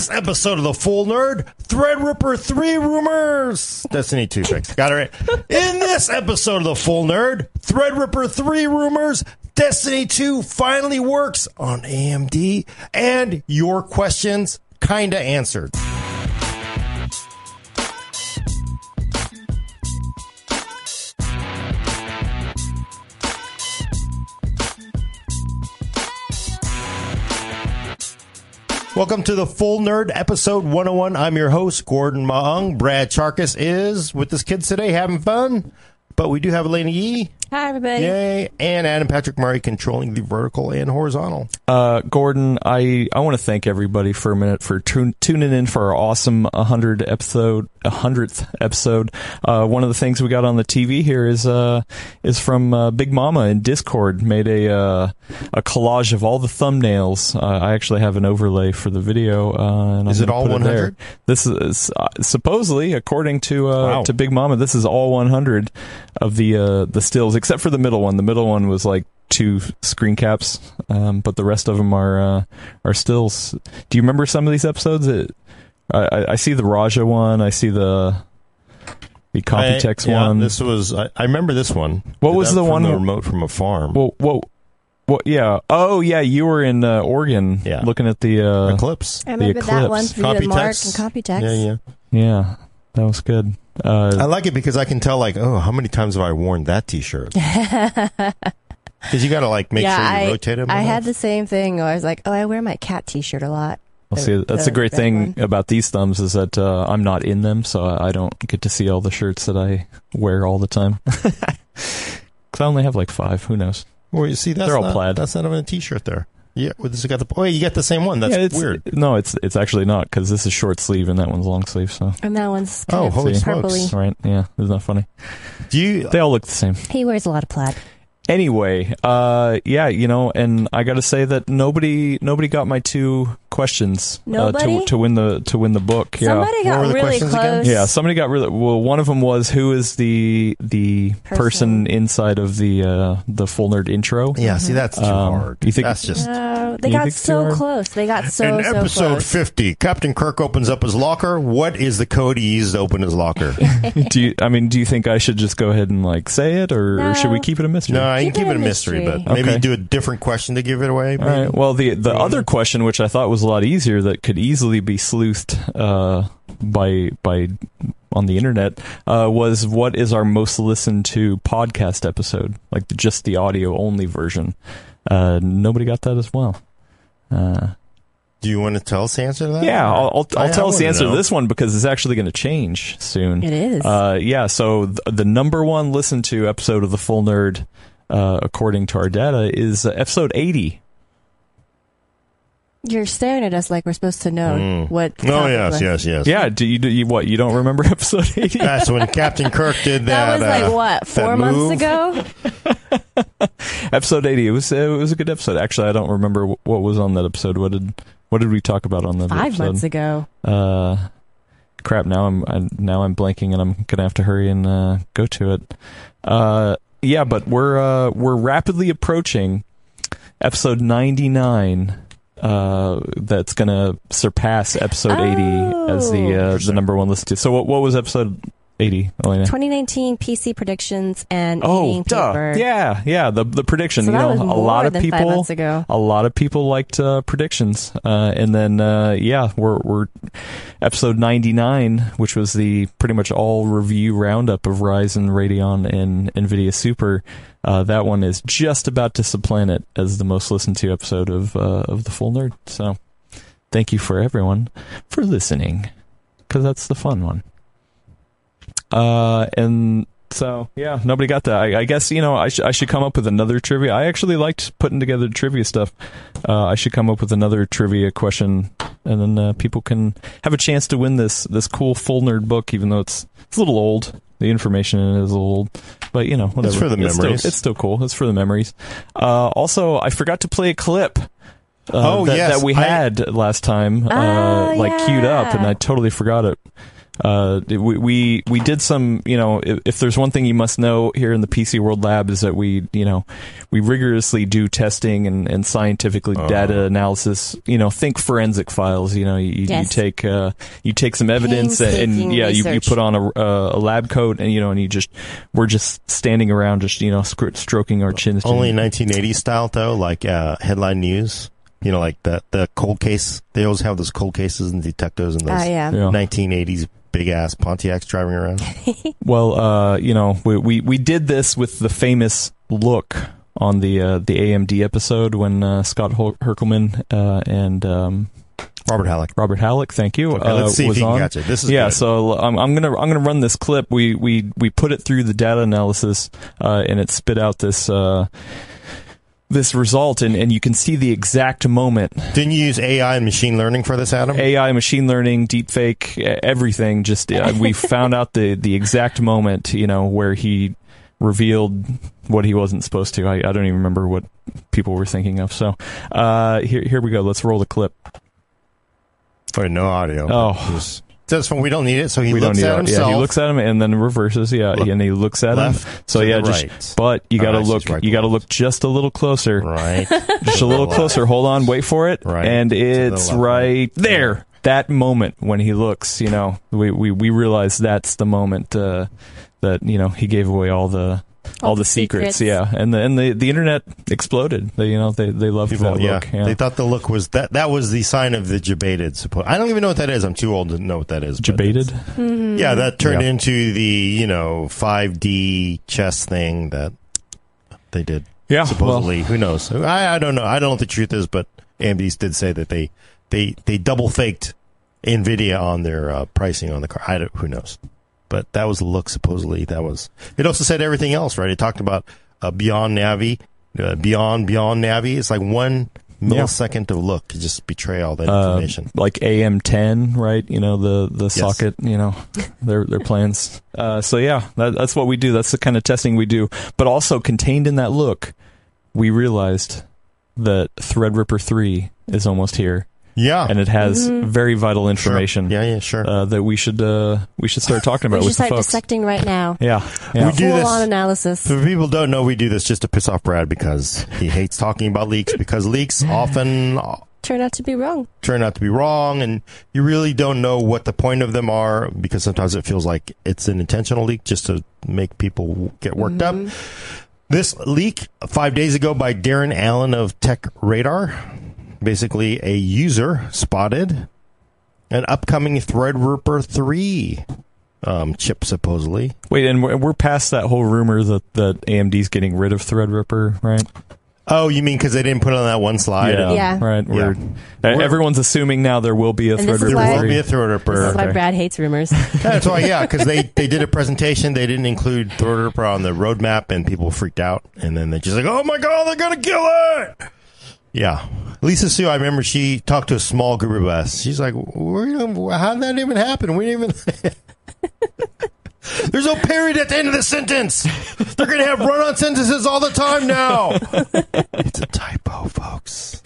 this episode of the Full Nerd, Threadripper 3 Rumors. Destiny 2 fix. Got it right. In this episode of the Full Nerd, Threadripper 3 Rumors, Destiny 2 finally works on AMD, and your questions kinda answered. Welcome to the Full Nerd episode 101. I'm your host, Gordon Mah Ung. Brad Chacos is with his kids today having fun. But we do have Alaina Yee. Hi, everybody. Yay. And Adam Patrick Murray controlling the vertical and horizontal. Uh, Gordon, I, I want to thank everybody for a minute for tun- tuning in for our awesome 100 episode, 100th episode. Uh, one of the things we got on the TV here is, uh, is from, uh, Big Mama in Discord made a, uh, a collage of all the thumbnails. Uh, I actually have an overlay for the video. Uh, and I'm Is it all 100? there. This is, uh, supposedly, according to, uh, Wow. to Big Mama, this is all 100 of the, uh, the stills, except for the middle one. The middle one was like, two screen caps, um, but the rest of them are uh, are stills. Do you remember some of these episodes? It, I, I- I see the Raja one. I see the the Computex I- yeah, one. This was, I, I remember this one. What Did was the from one The remote from a farm. well, well, well, yeah. Oh, yeah. You were in uh, Oregon, Yeah. looking at the. Uh, Eclipse. I remember that one Eclipse. for you and Mark and Computex. Computex. Yeah, yeah. yeah, that was good. I Uh, like it because I can tell, like, oh, how many times have I worn that T-shirt? Because you got to like make yeah, sure you I, rotate them. I had the same thing. I was like, oh, I wear my cat T-shirt a lot. I'll see. That's the a great red thing one. about these thumbs is that uh, I'm not in them, so I don't get to see all the shirts that I wear all the time. Because I only have like five. Who knows? Well, you see, that's They're all not, plaid. That's not even a T-shirt there. Yeah, well, this has got the. Oh, you got the same one. That's yeah, it's, weird. No, it's it's actually not because this is short sleeve and that one's long sleeve. So And that one's Oh, kind of holy See? smokes. right, yeah, isn't that funny? Do you? They all look the same. He wears a lot of plaid. Anyway, uh, yeah, you know, and I got to say that nobody nobody got my two questions uh, to to win the to win the book. Yeah. Somebody What got really questions again? close. Yeah, somebody got really well. One of them was who is the the person, Person. inside of the uh, the full nerd intro. Yeah, see, that's too Um, hard. you think- that's just. Oh, they got so close. They got so In so episode close. 50, Captain Kirk opens up his locker. What is the code he used to open his locker? do you? I mean, do you think I should just go ahead and like say it, or, or should we keep it a mystery? no, I can Keep keep it it a a mystery, mystery. but maybe do a different question to give it away. Maybe? right. Well, the the other question, which I thought was a lot easier, that could easily be sleuthed uh, by by on the internet, uh, was what is our most listened to podcast episode? Like the, just the audio only version. Uh, nobody got that as well. Uh, Do you want to tell us the answer to that? yeah, I'll, I'll, I- I'll I tell us the answer know. to this one because it's actually going to change soon. It is. Uh, yeah, so th- the number one listened to episode of the Full Nerd, uh, according to our data, is uh, episode 80. You're staring at us like we're supposed to know Mm. what. Oh, yes, was. yes, yes. Yeah, do you, do you what? You don't remember episode 80? That's when Captain Kirk did that. That was like uh, what four months move. ago. episode 80. It was, it was a good episode. Actually, I don't remember what was on that episode. What did, what did we talk about on that Five episode? months ago. Uh, crap. Now I'm, i now I'm blanking, and I'm gonna have to hurry and uh, go to it. Uh, yeah, but we're uh, we're rapidly approaching episode 99. Uh, that's gonna surpass episode 80 as the uh, the number one listed. So what what was episode 80, Alaina? 2019 PC predictions and Oh, duh. paper. Yeah, yeah. The the prediction. So you know, a lot of people. A lot of people liked uh, predictions, uh, and then uh, yeah, we're we're episode ninety nine, which was the pretty much all review roundup of Ryzen, Radeon, and Nvidia Super. Uh, that one is just about to supplant it as the most listened to episode of uh, of the Full Nerd. So, thank you for everyone for listening, because that's the fun one. Uh, and so yeah, nobody got that. I, I guess you know I, sh- I should come up with another trivia. I actually liked putting together trivia stuff. Uh, I should come up with another trivia question, and then uh, people can have a chance to win this this cool full nerd book, even though it's it's a little old. The information in it is a little old, but you know whatever. for the still- memories. it's still cool. It's for the memories. Uh, also, I forgot to play a clip. Uh, Oh, that, yes, that we I- had last time, uh, Oh, like queued up, and. I totally forgot it. Uh, we, we we did some. You know, if, if there's one thing you must know here in the PC World Lab is that we you know we rigorously do testing and, and scientifically Oh. data analysis. You know, think forensic files. You know, you, you take uh, you take some evidence and, Painstaking yeah, you, you put on a, a, a lab coat and you know, and you just we're just standing around, just you know, scr- stroking our chins. Only 1980s style though, like uh, headline news. You know, like the the cold case. They always have those cold cases and detectives and those Oh, yeah. Yeah. 1980s big ass Pontiacs driving around. Well, uh, you know, we, we we did this with the famous look on the uh, the AMD episode when uh, Scott Hol- Herkelman uh, and um, Robert Hallock. Robert Hallock, thank you, Okay, uh, let's see if was he can on. catch it. This is yeah, good. so I'm, I'm gonna I'm gonna run this clip. We we we put it through the data analysis, uh, and it spit out this. This result and, and you can see the exact moment Didn't you use AI and machine learning for this, Adam? AI, machine learning, deepfake, everything. Just uh, we found out the the exact moment, you know, where he revealed what he wasn't supposed to. I, I don't even remember what people were thinking of. So uh, here here we go. Let's roll the clip. Wait, no audio. Oh. That's when we don't need it. So he we looks don't need at it. himself. Yeah, he looks at him and then reverses. Yeah, Look and he looks at him. So yeah, just right. but you Oh, got to see, look. right you got to look just a little closer. right. Just a little closer. Hold on. Wait for it. Right. And To the it's right there. That moment when he looks, you know, we we, we realize that's the moment uh, that you know he gave away all the all, All the the secrets. secrets. Yeah, and the and the, the internet exploded. They you know they they loved People, that yeah. look. Yeah. They thought the look was that. That was the sign of the debated. Suppose I don't even know what that is. I'm too old to know what that is. but Debated. it's- Yeah, that turned Yeah. into the you know 5D chess thing that they did. Yeah. supposedly. Who knows? I, I don't know. I don't know what the truth is, but AMD did say that they they they double faked Nvidia on their uh, pricing on the car. I don't, who knows? But that was the look. Supposedly, that was. It also said everything else, right? It talked about uh, beyond Navi, uh, beyond beyond Navi. It's like one Yeah. millisecond of look to just betray all that Uh, information. like AM10, right? You know the the Yes. socket. You know their their plans. Uh, so yeah, that, that's what we do. That's the kind of testing we do. But also contained in that look, we realized that Threadripper three is almost here, yeah, and it has very vital Sure. information. Yeah, yeah, sure. Uh, that we should uh, we should start talking about We should with start folks. dissecting right now. Yeah, yeah. We do Full this- on analysis. For people who don't know, we do this just to piss off Brad because he hates talking about leaks because leaks often Turn out to be wrong. turn out to be wrong and you really don't know what the point of them are because sometimes it feels like it's an intentional leak just to make people get worked up. This leak five days ago by Darren Allan of Tech Radar, basically a user spotted an upcoming Threadripper 3 um, chip supposedly. Wait, and we're, we're past that whole rumor that that AMD's getting rid of Threadripper, right? Oh, you mean because they didn't put it on that one slide? yeah, Yeah. right. Yeah. We're, uh, everyone's assuming now there will be a And this There Threadripper why- will be a Threadripper. This is why Brad hates rumors. That's why, yeah, because they, they did a presentation. They didn't include Threadripper on the roadmap, and people freaked out. And then they're just like, oh my god, they're gonna kill it. Yeah, Lisa Su. I remember she talked to a small group of us. She's like, how did that even happen? We didn't even. There's no period at the end of the sentence. They're gonna have run-on sentences all the time now. it's a typo, folks.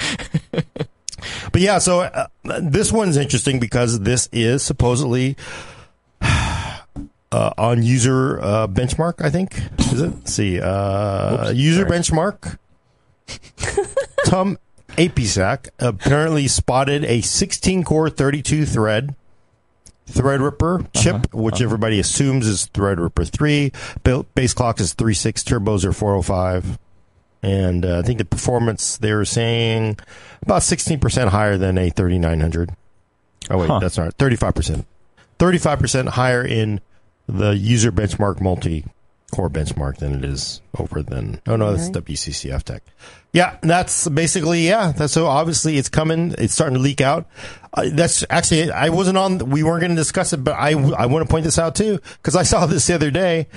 But yeah, so uh, this one's interesting because this is supposedly uh, on user uh, benchmark. I think is it? Let's see, uh, Whoops, user sorry. benchmark. Tom Apisak apparently spotted a 16 core, 32 thread Threadripper chip, which everybody assumes is Threadripper 3. Ba- Base clock is 3.6, turbos are 405. And uh, I think the performance they were saying about 16% higher than a 3900. Oh, wait, Huh. that's not 35%. 35% higher in the user benchmark multi core benchmark than it is over than. Oh, no, that's Alright. WCCF Tech. Yeah, that's basically yeah. That's so obviously it's coming. It's starting to leak out. Uh, that's actually I wasn't on. We weren't going to discuss it, but I I want to point this out too because I saw this the other day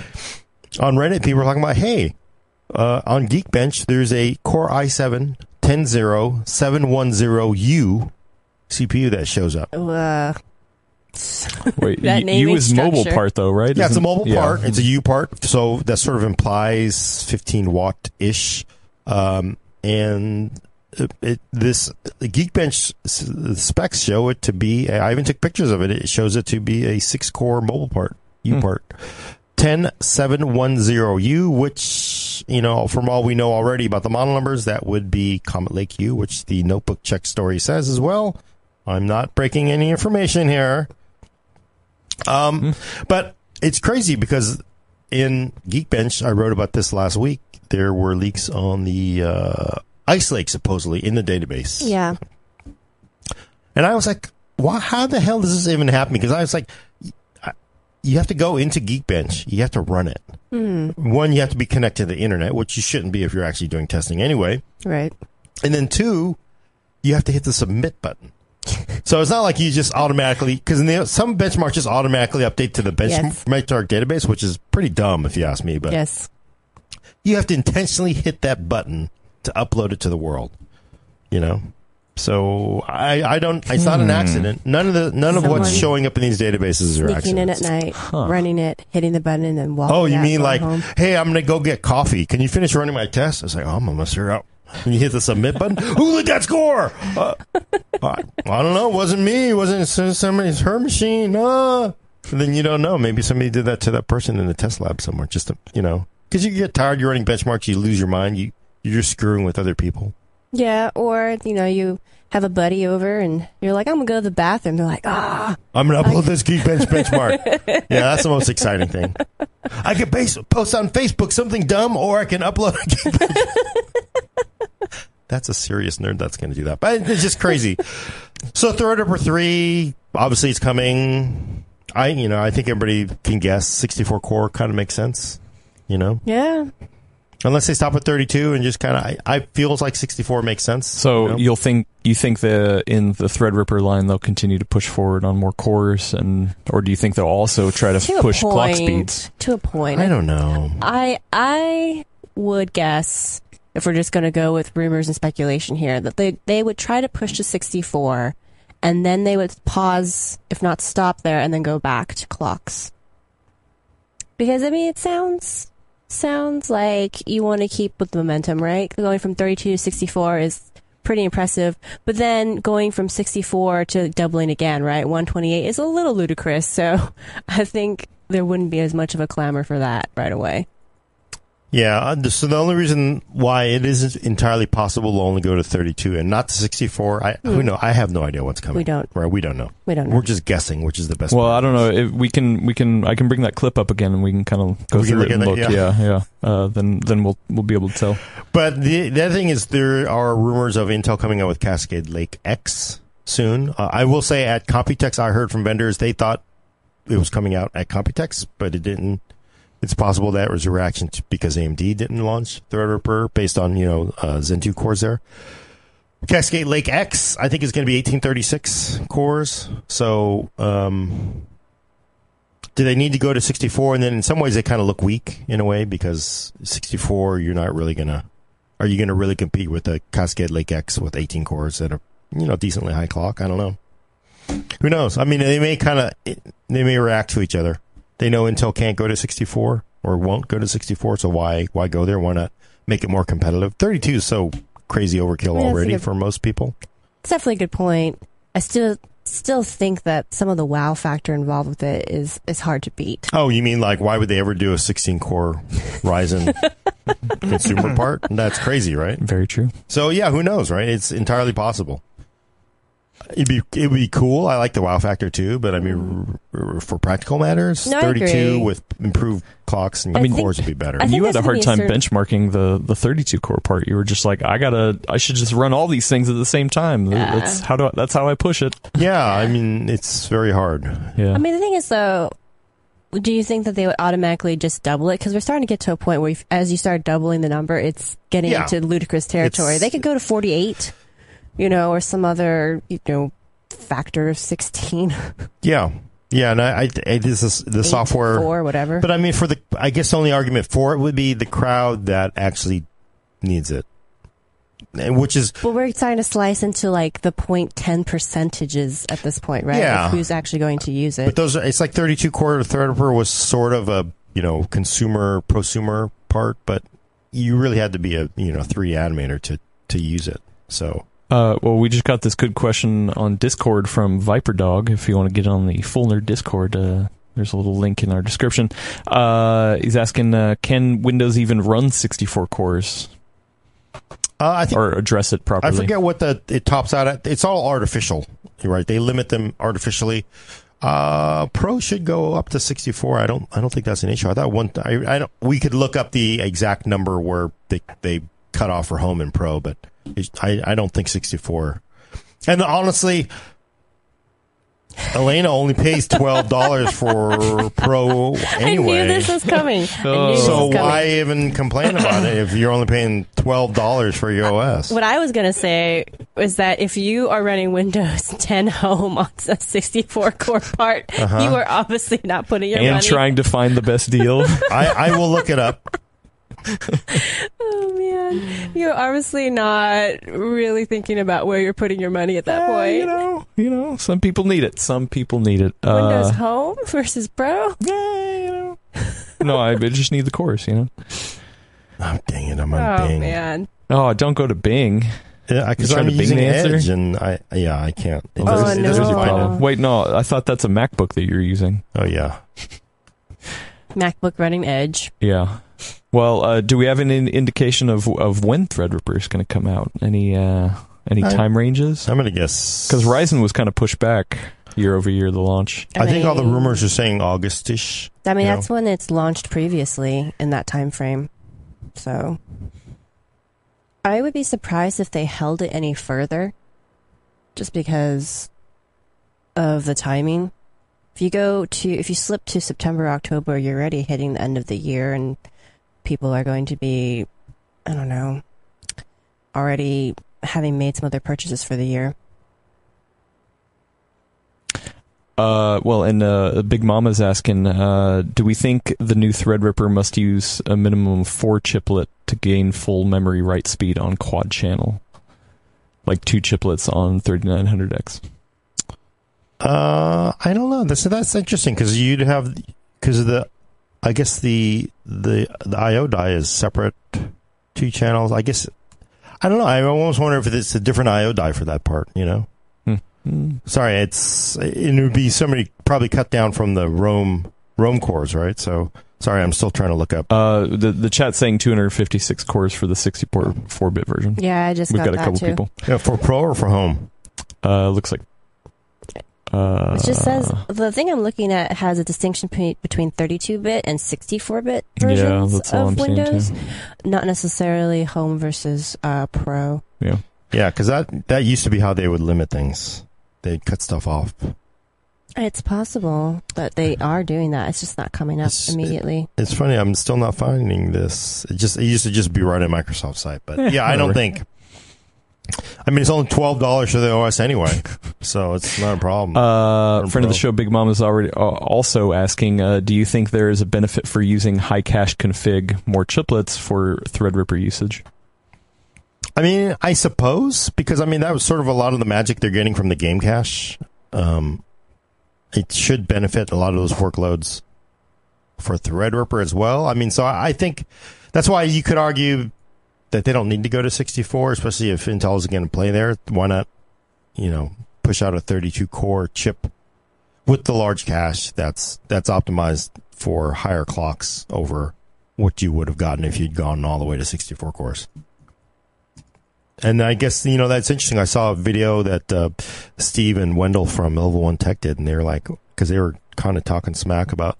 on Reddit. People were talking about hey, uh, on Geekbench there's a Core i7 10710U CPU that shows up. Uh, Wait, That y- U is mobile part though, right? Yeah, it's a mobile yeah. part. It's a U part, so that sort of implies 15 watt ish. Um, and it, it, this the Geekbench specs show it to be. I even took pictures of it. It shows it to be a six core mobile part U Hmm. part. 10710U, which, you know, from all we know already about the model numbers, that would be Comet Lake U, which the notebook check story says as well. I'm not breaking any information here. Um, but it's crazy because in Geekbench, I wrote about this last week. There were leaks on the uh, Ice Lake supposedly in the database, Yeah. and I was like, "Why? How the hell does this even happen?" Because I was like, "You have to go into Geekbench. You have to run it. One, you have to be connected to the internet, which you shouldn't be if you're actually doing testing anyway. Right. And then two, you have to hit the submit button." So it's not like you just automatically because some benchmarks just automatically update to the Yes. benchmark database, which is pretty dumb if you ask me. But Yes. You have to intentionally hit that button to upload it to the world. You know, so I I don't. It's not an accident. None of the none of what's showing up in these databases are Sneaking in accidents. at night, running it, hitting the button, and then walking. Oh, you out, mean like, home. hey, I'm gonna go get coffee. Can you finish running my test? I was like, oh, I'm gonna mess her up. And you hit the submit button. Who let that score? Uh, I, I don't know. It wasn't me. It wasn't somebody's her machine. Uh. And then you don't know. Maybe somebody did that to that person in the test lab somewhere. Just to, you know, because you get tired. You're running benchmarks. You lose your mind. You you're just screwing with other people. Yeah, or you know, you have a buddy over and you're like, I'm gonna go to the bathroom. They're like, ah, I'm gonna upload this Geekbench benchmark. yeah, that's the most exciting thing. I can base, post on Facebook something dumb, or I can upload. A Geekbench. that's a serious nerd that's going to do that, but it's just crazy. so Threadripper three, obviously, it's coming. I, you know, I think everybody can guess 64 core kind of makes sense. You know, yeah, unless they stop at 32 and just kind of, I, I feels like 64 makes sense. So you know? you'll think you think the in the Threadripper line they'll continue to push forward on more cores and or do you think they'll also try to, to push a point, clock speeds? To a point, I don't know. I I would guess if we're just going to go with rumors and speculation here that they they would try to push to 64 and then they would pause if not stop there and then go back to clocks. Because I mean it sounds sounds like you want to keep with the momentum, right? Going from 32 to 64 is pretty impressive, but then going from 64 to doubling again, right? 128 is a little ludicrous, so I think there wouldn't be as much of a clamor for that right away. Yeah, uh, so the only reason why it isn't entirely possible to only go to 32 and not to 64, I who know, I have no idea what's coming. Hmm. We don't. Right, we don't know. We don't know. We're just guessing, which is the best. Well, part. I don't know. If we can we can I can bring that clip up again and we can kind of go We through look it and at look. that, yeah, yeah. Uh, then then we'll we'll be able to tell. But the the other thing is there are rumors of Intel coming out with Cascade Lake X soon. Uh, I will say at Computex, I heard from vendors they thought it was coming out at Computex, but it didn't. It's possible that was a reaction to, because AMD didn't launch Threadripper based on you know uh, Zen 2 cores there. Cascade Lake X, I think is going to be 1836 cores. So, um, do they need to go to 64? And then in some ways they kind of look weak in a way because 64, you're not really going to, are you going to really compete with the Cascade Lake X with 18 cores that are, you know, decently high clock? I don't know. Who knows? I mean, they may kind of, they may react to each other. They know Intel can't go to 64 or won't go to 64. So why, why go there? Why not make it more competitive? 32 is so crazy overkill Yeah, already like a- for most people. It's definitely a good point. I still still think that some of the wow factor involved with it is is hard to beat. Oh, you mean like why would they ever do a 16 core Ryzen consumer part? That's crazy, right? Very true. So yeah, who knows, right? It's entirely possible. It'd be it'd be cool. I like the wow factor too, but I mean, r- r- for practical matters, No, I 32 agree. with improved clocks and I mean, cores would be better. I think you had a hard gonna time be a certain- benchmarking the the 32 core part. You were just like, I gotta, I should just run all these things at the same time. That's how do I, that's how I push it. yeah, I mean, it's very hard. Yeah. I mean, the thing is though, do you think that they would automatically just double it? Because we're starting to get to a point where, if, as you start doubling the number, it's getting Yeah. into ludicrous territory. It's- they could go to forty-eight, you know, or some other, you know, factor of sixteen, Yeah, yeah, and I, I, this is the software, or whatever. but I mean, for the, I guess the only argument for it would be the crowd that actually needs it, and which is Well, we're starting to slice into like the ten percentages at this point, right? Yeah. Of who's actually going to use it? But those are, it's like 32 core Threadripper was sort of a, you know, consumer, prosumer part, but you really had to be a, you know, 3 animator to, to use it. So Uh, well, we just got this good question on Discord from Viper Dog. If you want to get on the Full Nerd Discord, uh, there's a little link in our description. Uh, he's asking, uh, can Windows even run 64 cores uh, I think or address it properly. I forget what the it tops out at. It's all artificial, You're right? They limit them artificially. Uh, Pro should go up to 64. I don't. I don't think that's an issue. I thought one. I, I don't. We could look up the exact number where they they cut off for home and Pro, but I I don't think 64. And honestly, Alaina only pays twelve dollars for Pro anyway. I knew this was coming. I knew this so was coming. why even complain about it if you're only paying twelve dollars for your OS? What I was going to say was that if you are running Windows 10 Home on a 64 core part, Uh-huh. you are obviously not putting your and money. trying to find the best deal. I, I will look it up. oh man, you're obviously not really thinking about where you're putting your money at that Uh, point. you know, you know, some people need it. Some people need it. Windows Uh, Home versus Pro. yeah, you know. no, I just need the course. You know. Oh dang it! I'm on Oh Bing. man. Oh, don't go to Bing. Yeah, because You're I'm trying to Bing using the answer? Edge, and I yeah I can't. It Oh, doesn't, no. doesn't There's your problem. Wait, no, I thought that's a MacBook that you're using. Oh yeah. MacBook running Edge. Yeah. Well, uh, do we have an in- indication of of when Threadripper is going to come out? Any uh, any I- time ranges? I'm gonna guess Because Ryzen was kind of pushed back year over year the launch. I think all the rumors are saying Augustish. I mean, you that's when it's launched previously in that time frame. So I would be surprised if they held it any further just because of the timing. If you go to if you slip to September, October, you're already hitting the end of the year and people are going to be I don't know, already having made some of their purchases for the year. Uh, well, and uh, Big Mama's asking, uh, do we think the new Threadripper must use a minimum of four chiplet to gain full memory write speed on quad channel, like two chiplets on 3900X? Uh, I don't know. That's that's interesting because you'd have because the I guess the the the IO die is separate two channels. I guess I don't know. I almost wonder if it's a different IO die for that part. You know. Hmm. Sorry, it's it would be somebody probably cut down from the Rome Rome cores, right? So sorry, I'm still trying to look up. Uh, the the chat's saying 256 cores for the 64 bit version. Yeah, I just We've got, got, a that couple too. people. Yeah, for Pro or for Home. Uh, looks like. Uh, It just says the thing I'm looking at has a distinction between 32-bit and 64-bit Yeah, versions that's of I'm Windows, not necessarily home versus uh, Pro. Yeah. Yeah, because that that used to be how they would limit things. They'd cut stuff off. It's possible that they are doing that. It's just not coming up It's- immediately. It's funny. I'm still not finding this. It just it used to just be right on Microsoft site, but yeah, I don't think. I mean, it's only twelve dollars for the OS anyway, so it's not a problem. Uh, friend of the show, Big Mom is already uh, also asking, uh, do you think there is a benefit for using high cache config more chiplets for Threadripper usage? I mean, I suppose because I mean that was sort of a lot of the magic they're getting from the game cache. Um, it should benefit a lot of those workloads for Threadripper as well. I mean, so I I think that's why you could argue that they don't need to go to 64, especially if Intel is going to play there. Why not, you know, push out a 32 core chip with the large cache that's that's optimized for higher clocks over what you would have gotten if you'd gone all the way to 64 cores. And I guess you know that's interesting. I saw a video that uh, Steve and Wendell from Level One Tech did, and they were like, because they were kind of talking smack about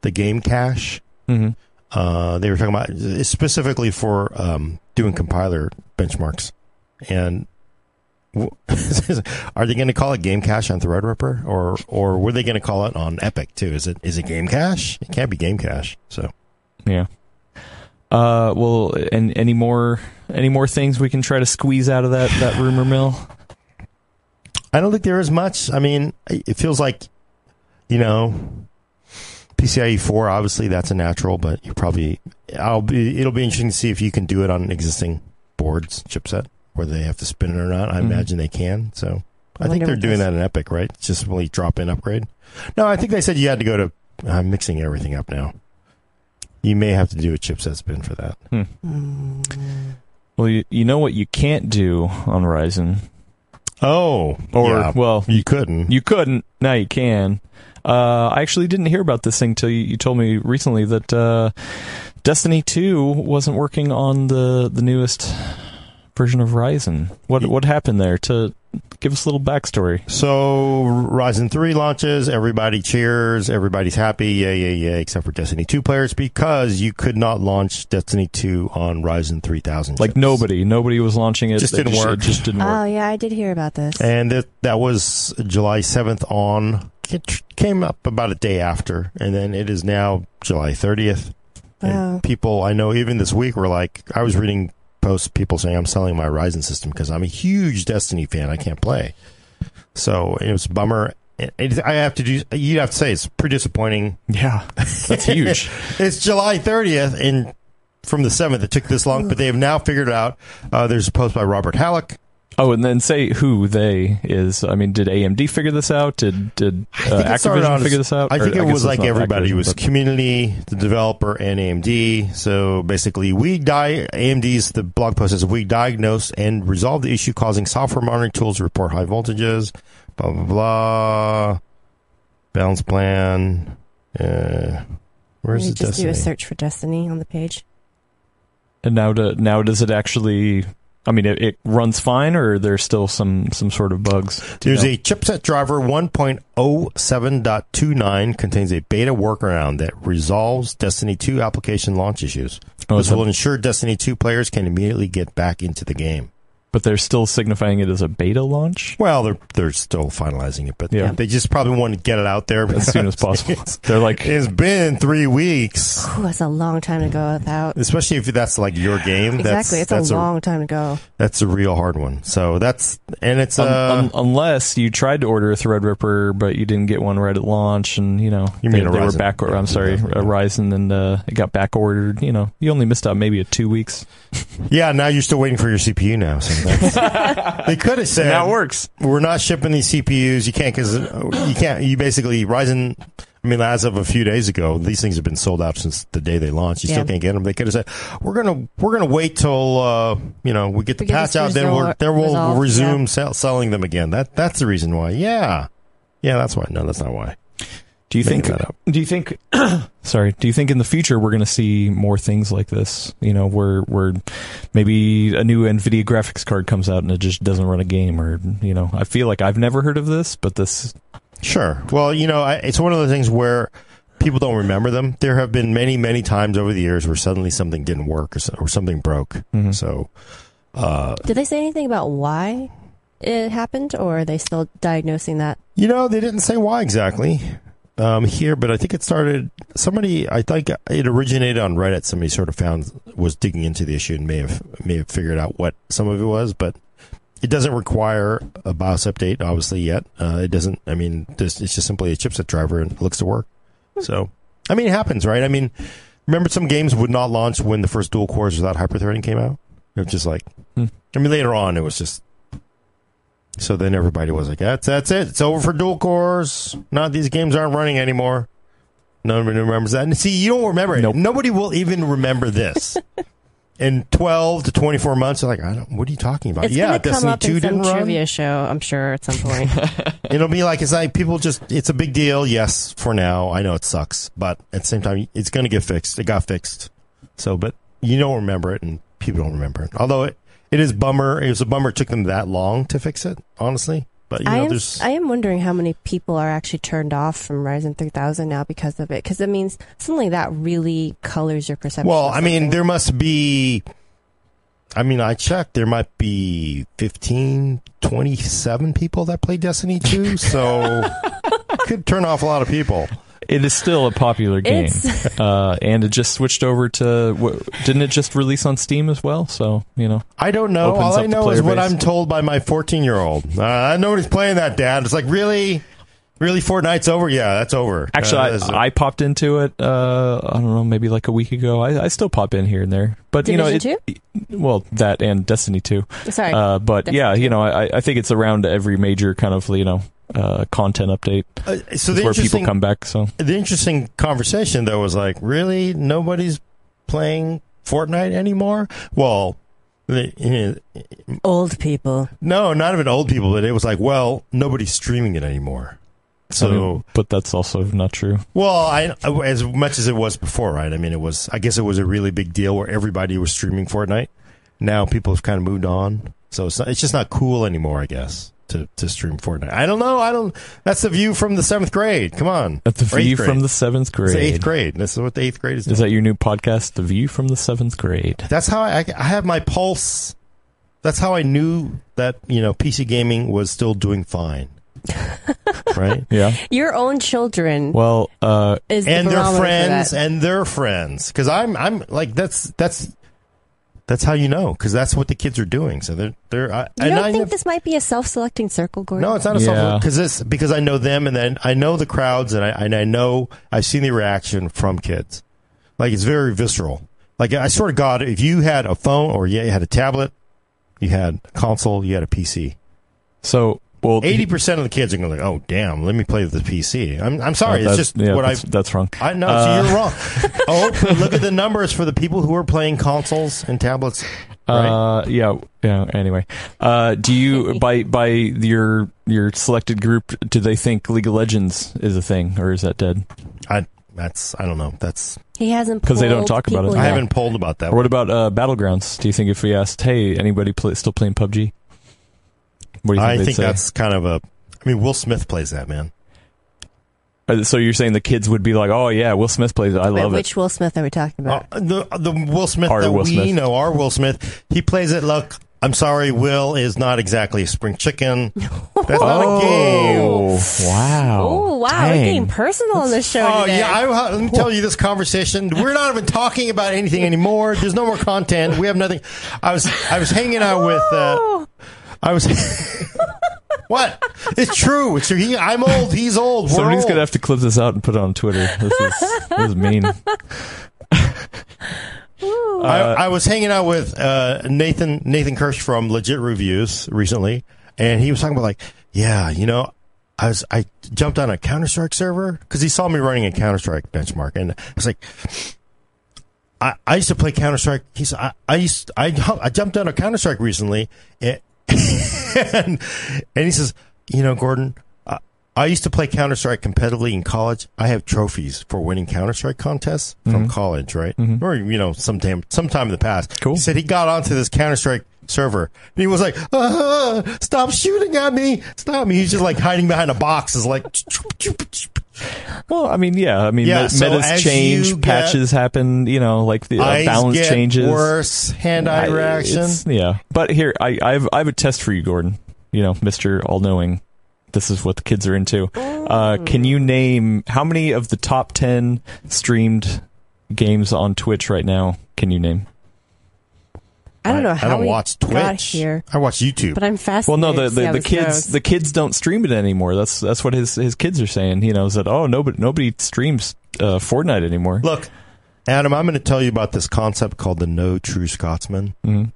the game cache. Mm-hmm. Uh, they were talking about specifically for um, doing compiler benchmarks, and w- are they going to call it game cache on Threadripper, or or were they going to call it on EPYC too? Is it is it game cache? It can't be game cache. So Yeah. Uh, well, and any more any more things we can try to squeeze out of that that rumor mill? I don't think there is much. I mean, it feels like, you know, PCIe four. Obviously, that's a natural, but you probably I'll be. It'll be interesting to see if you can do it on an existing boards chipset, whether they have to spin it or not. I Mhm. imagine they can. So I, I think they're doing that in EPYC, right? It's just really drop in upgrade. No, I think they said you had to go to. I'm mixing everything up now. You may have to do a chipset spin for that. Hmm. Mm. Well, you, you know what you can't do on Ryzen, Oh, or yeah. well, you couldn't. you couldn't. Now you can. Uh, I actually didn't hear about this thing till you, you told me recently that uh, Destiny Two wasn't working on the the newest version of Ryzen. What what happened there? To give us a little backstory. So Ryzen 3 launches, everybody cheers, everybody's happy, yay, yay, yay, except for Destiny 2 players because you could not launch Destiny 2 on Ryzen 3000. Like nobody, nobody was launching it. Just They didn't work. It just didn't Oh yeah, I did hear about this. And that, that was July 7th on. It came up about a day after, and then it is now July 30th. Wow. And people I know even this week were like, I was reading posts, people saying I'm selling my Ryzen system because I'm a huge Destiny fan. I can't play. So it was a bummer. It, it, I have to do. You have to say it's pretty disappointing. Yeah, that's huge. It's July 30th, and from the 7th, it took this long, but they have now figured it out. Uh, there's a post by Robert Hallock. Oh, and then say who they is. I mean, did AMD figure this out? Did did I uh, think it Activision on as- figure this out? I Or think it guess was like everybody. It Activision, was but- community, the developer, and AMD. So basically, we die. AMD's the blog post says we diagnose and resolve the issue causing software monitoring tools to report high voltages. Blah blah blah. Balance plan. Uh, where's you the just do a search for Destiny on the page. And now, do, now does it actually? I mean, it, it runs fine, or there's still some some sort of bugs. There's know? a chipset driver 1.07.29 contains a beta workaround that resolves Destiny 2 application launch issues. Oh, this will ensure Destiny 2 players can immediately get back into the game. But they're still signifying it as a beta launch Well, they're they're still finalizing it, but Yeah. they just probably want to get it out there as soon as possible. They're like, it's been three weeks, Ooh, that's a long time to go without. especially if that's like your game. That's, Exactly, it's that's a long time to go. that's a real hard one. So that's and it's un- uh, un- unless you tried to order a Threadripper, but you didn't get one right at launch, and you know You they, mean a they were Ryzen. back. Yeah, I'm sorry, yeah. a Ryzen, and uh, it got back ordered. You know, you only missed out maybe a two weeks. yeah. Now you're still waiting for your CPU now. So that's, they could have said that works. we're not shipping these CPUs. You can't because you can't. You basically Ryzen. I mean, as of a few days ago, these things have been sold out since the day they launched. You Yeah. still can't get them. They could have said, "We're gonna we're gonna wait till uh, you know we get the We patch this out, then we'll resol- then we'll resolved, resume yeah. sell, selling them again." That that's the reason why. Yeah, yeah, that's why. No, that's not why. Do you think? that up. Do you think? sorry. Do you think in the future we're going to see more things like this? You know, where where maybe a new Nvidia graphics card comes out and it just doesn't run a game, or you know, I feel like I've never heard of this, but this. Sure. Well, you know, I, it's one of those things where people don't remember them. There have been many, many times over the years where suddenly something didn't work or, so, or something broke. Mhm. So, uh, Did they say anything about why it happened, or are they still diagnosing that? you know, they didn't say why exactly um, here, but I think it started. Somebody, I think it originated on Reddit. Somebody sort of found was digging into the issue and may have may have figured out what some of it was, but. It doesn't require a BIOS update, obviously, yet. Uh, it doesn't. I mean, this, it's just simply a chipset driver and it looks to work. So, I mean, it happens, right? I mean, remember some games would not launch when the first dual cores without hyperthreading came out. It was just like, Hmm. I mean, later on it was just. So then everybody was like, "That's that's it. It's over for dual cores. Not these games aren't running anymore." Nobody remembers that. And see, you don't remember it. Nope. Nobody will even remember this. In twelve to twenty four months, they're like, "I don't. What are you talking about?" It's yeah, gonna come Destiny up two in some didn't run. trivia show, I'm sure, at some point. It'll be like it's like people just it's a big deal. Yes, for now, I know it sucks, but at the same time, it's going to get fixed. It got fixed. So, but you don't remember it, and people don't remember it. Although it, it is bummer. It was a bummer. It took them that long to fix it. Honestly, but you I know, am, there's I am wondering how many people are actually turned off from Ryzen 3000 now because of it. Because it means something that really colors your perception. well, I mean, there must be. I mean, I checked. There might be 15, 27 people that play Destiny 2, so could turn off a lot of people. It is still a popular game, uh, and it just switched over to. What, didn't it just release on Steam as well? So you know, I don't know. All I know player is what base. I'm told by my 14 year old. Uh, nobody's playing that, Dad. It's like really, really Fortnite's over. Yeah, that's over. Actually, Uh, I, I popped into it. Uh, I don't know, maybe like a week ago. I, I still pop in here and there, but you know, Division it, well, that and Destiny two. Sorry. Uh, but Destiny yeah, 2. you know, I, I think it's around every major kind of you know uh, content update uh, so the where people interesting, come back. So the interesting conversation though was like, really, nobody's playing Fortnite anymore. Well, they- you know, Old people. no, not even old people, but it was like, well, nobody's streaming it anymore. So, I mean, but that's also not true. well, I as much as it was before, right? I mean, it was. I guess it was a really big deal where everybody was streaming Fortnite. Now people have kind of moved on, so it's not, it's just not cool anymore. I guess to to stream Fortnite. I don't know. I don't. That's the view from the seventh grade. Come on, At the Or view from the seventh It's grade. the eighth grade. This is what the eighth grade is. Is that your new podcast, The View from the Seventh Grade? That's how I, I have my pulse. That's how I knew that you know PC gaming was still doing fine, right? Yeah. Your own children Well, uh, is the and their friends and their friends because i'm i'm like that's that's that's how you know because that's what the kids are doing so they're they're I, You don't I think nev- this might be a self-selecting circle, Gordon? no it's not a Yeah. self because this because i know them and then i know the crowds and i and i know i've seen the reaction from kids like it's very visceral like i swear to god if you had a phone or yeah you had a tablet you had a console you had a pc so well, 80% of the kids are going to like oh damn let me play with the pc i'm, I'm uh, sorry it's that's- just yeah, what i that's, that's wrong. I know, Uh, so you're wrong. oh, look at the numbers for the people who are playing consoles and tablets. Right? Uh, yeah, yeah. Anyway, uh, do you by by your your selected group? Do they think League of Legends is a thing, or is that dead? I that's I don't know. That's He hasn't because they don't talk about it. people I haven't polled about that. Or what about uh, Battlegrounds? Do you think if we asked, hey, anybody play, still playing PUBG? What do you think I they'd think say? that's kind of a. I mean, Will Smith plays that man. Uh, So you're saying the kids would be like, oh yeah, Will Smith plays it. I Wait, love it. which Will Smith are we talking about? Uh, the the Will Smith Our that Will we Smith. know, our Will Smith, he plays it. Look, I'm sorry, Will is not exactly a spring chicken. That's not a game. Oh wow! oh wow, Dang. we're getting personal on this show Oh today. yeah, I, let me tell you this conversation. We're not even talking about anything anymore. There's no more content. We have nothing. I was I was hanging out with. Uh, I was. what? It's true. It's true. He, I'm old. He's old. We're Somebody's old. gonna have to clip this out and put it on Twitter. This is this is mean. I, I was hanging out with uh, Nathan Nathan Kirsch from Legit Reviews recently, and he was talking about like, yeah, you know, I was I jumped on a Counter Strike server because he saw me running a Counter Strike benchmark, and I was like. I, I used to play Counter Strike. He said, I, I used I, I jumped on a Counter Strike recently, and, and and he says, you know, Gordon, I, I used to play Counter Strike competitively in college. I have trophies for winning Counter Strike contests from mm-hmm. college, right? Mm-hmm. Or you know, sometime sometime in the past. Cool. He said he got onto this Counter Strike server and he was like, uh, "Stop shooting at me! Stop me!" He's just like hiding behind a box. Is like, Well, I mean, yeah, I mean, Yeah, me- so metas as change, you get- patches happen. You know, like the uh, balance get changes. worse, hand-eye I- reaction. it's- Yeah, but here I, I have I have a test for you, Gordon. You know, Mister All Knowing. This is what the kids are into. Uh, can you name how many of the top ten streamed games on Twitch right now? Can you name? I don't know I how don't we watch Twitch. here, I watch YouTube. but I'm fascinated. Well, no, the the, the kids goes. the kids don't stream it anymore. That's that's what his his kids are saying. You know, is that oh nobody nobody streams uh, Fortnite anymore. Look, Adam, I'm going to tell you about this concept called the No True Scotsman. Mhm.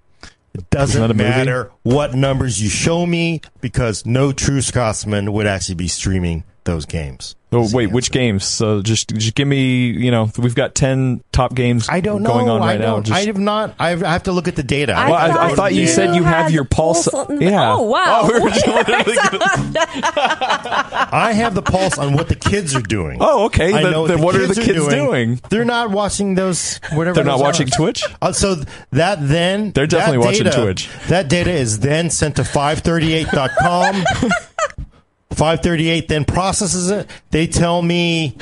It Isn't that a doesn't matter what numbers you show me because no true Scotsman would actually be streaming those games. Oh wait, which games? So just just give me. You know, we've got ten top games. I don't know. going on right I now. don't. Just, I have not. I have, I have to look at the data. Well, I, I thought you said you have had your the pulse. on- Yeah. Oh wow. Oh, we were just literally gonna- I have the pulse on what the kids are doing. Oh, okay. I Then- know then what are the kids kids doing? They're not watching those. Whatever. They're not those watching are. Twitch. Uh, so th- that then They're definitely that watching data- Twitch. That data is then sent to 538.com. 538 then processes it. They tell me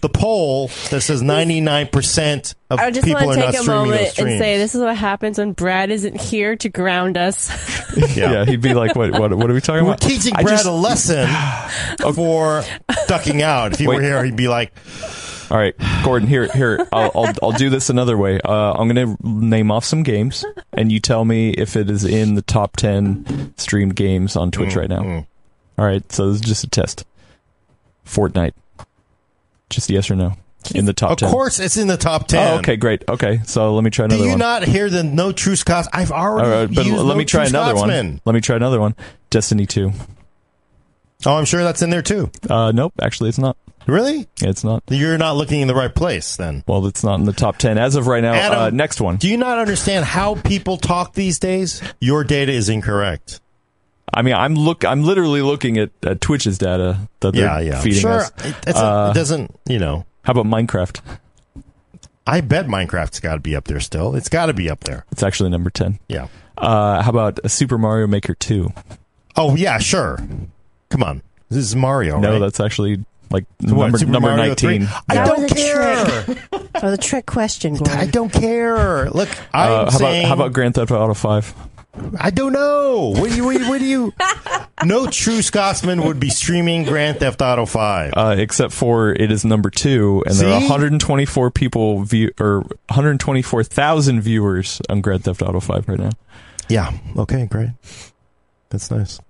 the poll that says 99% of I just people want are to not take a streaming those moment streams. and say this is what happens when Brad isn't here to ground us. Yeah. he'd be like, "What? What, what are we talking We're about?" teaching I Brad just- a lesson for ducking out. If he were Wait. here, he'd be like, All right, Gordon. Here, here. I'll, I'll, I'll do this another way. Uh, I'm going to name off some games, and you tell me if it is in the top ten streamed games on Twitch right now. All right. So this is just a test. Fortnite. Just yes or no in the top Of ten. course, it's in the top 10. Oh, okay, great. Okay, so let me try another one. Do another you one. not hear the no true Scots? I've already All right, but used let no me try true another Scotsman. one. Let me try another one. Destiny 2. Oh, I'm sure that's in there too. Uh, nope, actually, it's not. Really? It's not. You're not looking in the right place then. Well, it's not in the top ten as of right now. Adam, uh, next one. Do you not understand how people talk these days? Your data is incorrect. I mean, I'm look. I'm literally looking at, at Twitch's data that they're Yeah, yeah. feeding sure. us. It, a- Uh, it doesn't, you know. How about Minecraft? I bet Minecraft's got to be up there still. It's got to be up there. It's actually number ten. Yeah. Uh, how about Super Mario Maker two? Oh, yeah, sure. Come on. This is Mario, No, right? that's actually like So number Super number Mario nineteen. 3? I That don't was care. That was a trick question, Gordon. I don't care. Look, I'm Uh, how saying about how about Grand Theft Auto five? I don't know. What do you? What do you? What do you no true Scotsman would be streaming Grand Theft Auto Five. Uh, except for it is number two, and there are 124 people view or 124,000 viewers on Grand Theft Auto five right now. yeah. Okay. Great. That's nice.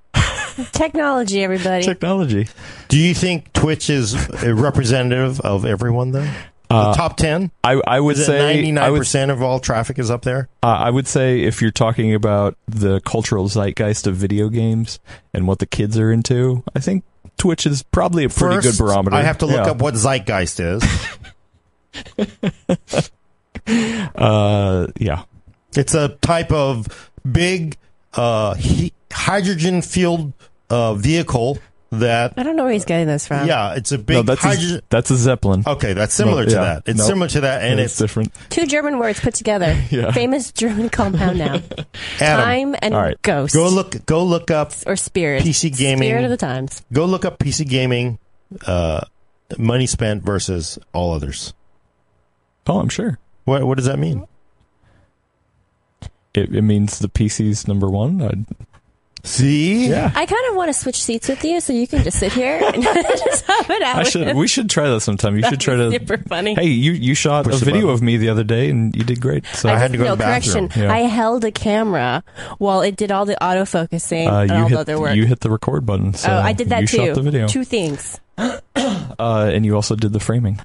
Technology, everybody. Technology. Do you think Twitch is a representative of everyone? Then the Uh, top ten. I I would say ninety nine percent of all traffic is up there? Uh, I would say if you're talking about the cultural zeitgeist of video games and what the kids are into, I think Twitch is probably a pretty First, good barometer. I have to look Yeah. up what zeitgeist is. Uh, yeah. it's a type of big uh, he- hydrogen fueled uh, vehicle that. I don't know where he's getting this from. Yeah, it's a big no, that's hydrogen. a, that's a Zeppelin. Okay, that's similar No, to yeah. that. It's Nope. similar to that, and it's it's different. Two German words put together. Yeah. Famous German compound noun. Adam. Time and All right. ghost. Go look. Go look up. or spirit. PC gaming. Spirit of the times. Go look up PC gaming. Uh, money spent versus all others. Oh, I'm sure. What What does that mean? It, it means the PC's number one. I'd, See. yeah. I kind of want to switch seats with you so you can just sit here and just have it out. I should. We should try that sometime. You should try to. Super funny. Hey, you you shot Push a video button. of me the other day, and you did great. So I had to go no to the bathroom. correction. Yeah. I held a camera while it did all the autofocusing uh, and you all the hit other work. you hit the record button. So oh, I did that you too. Shot the video. Two things. uh, and you also did the framing.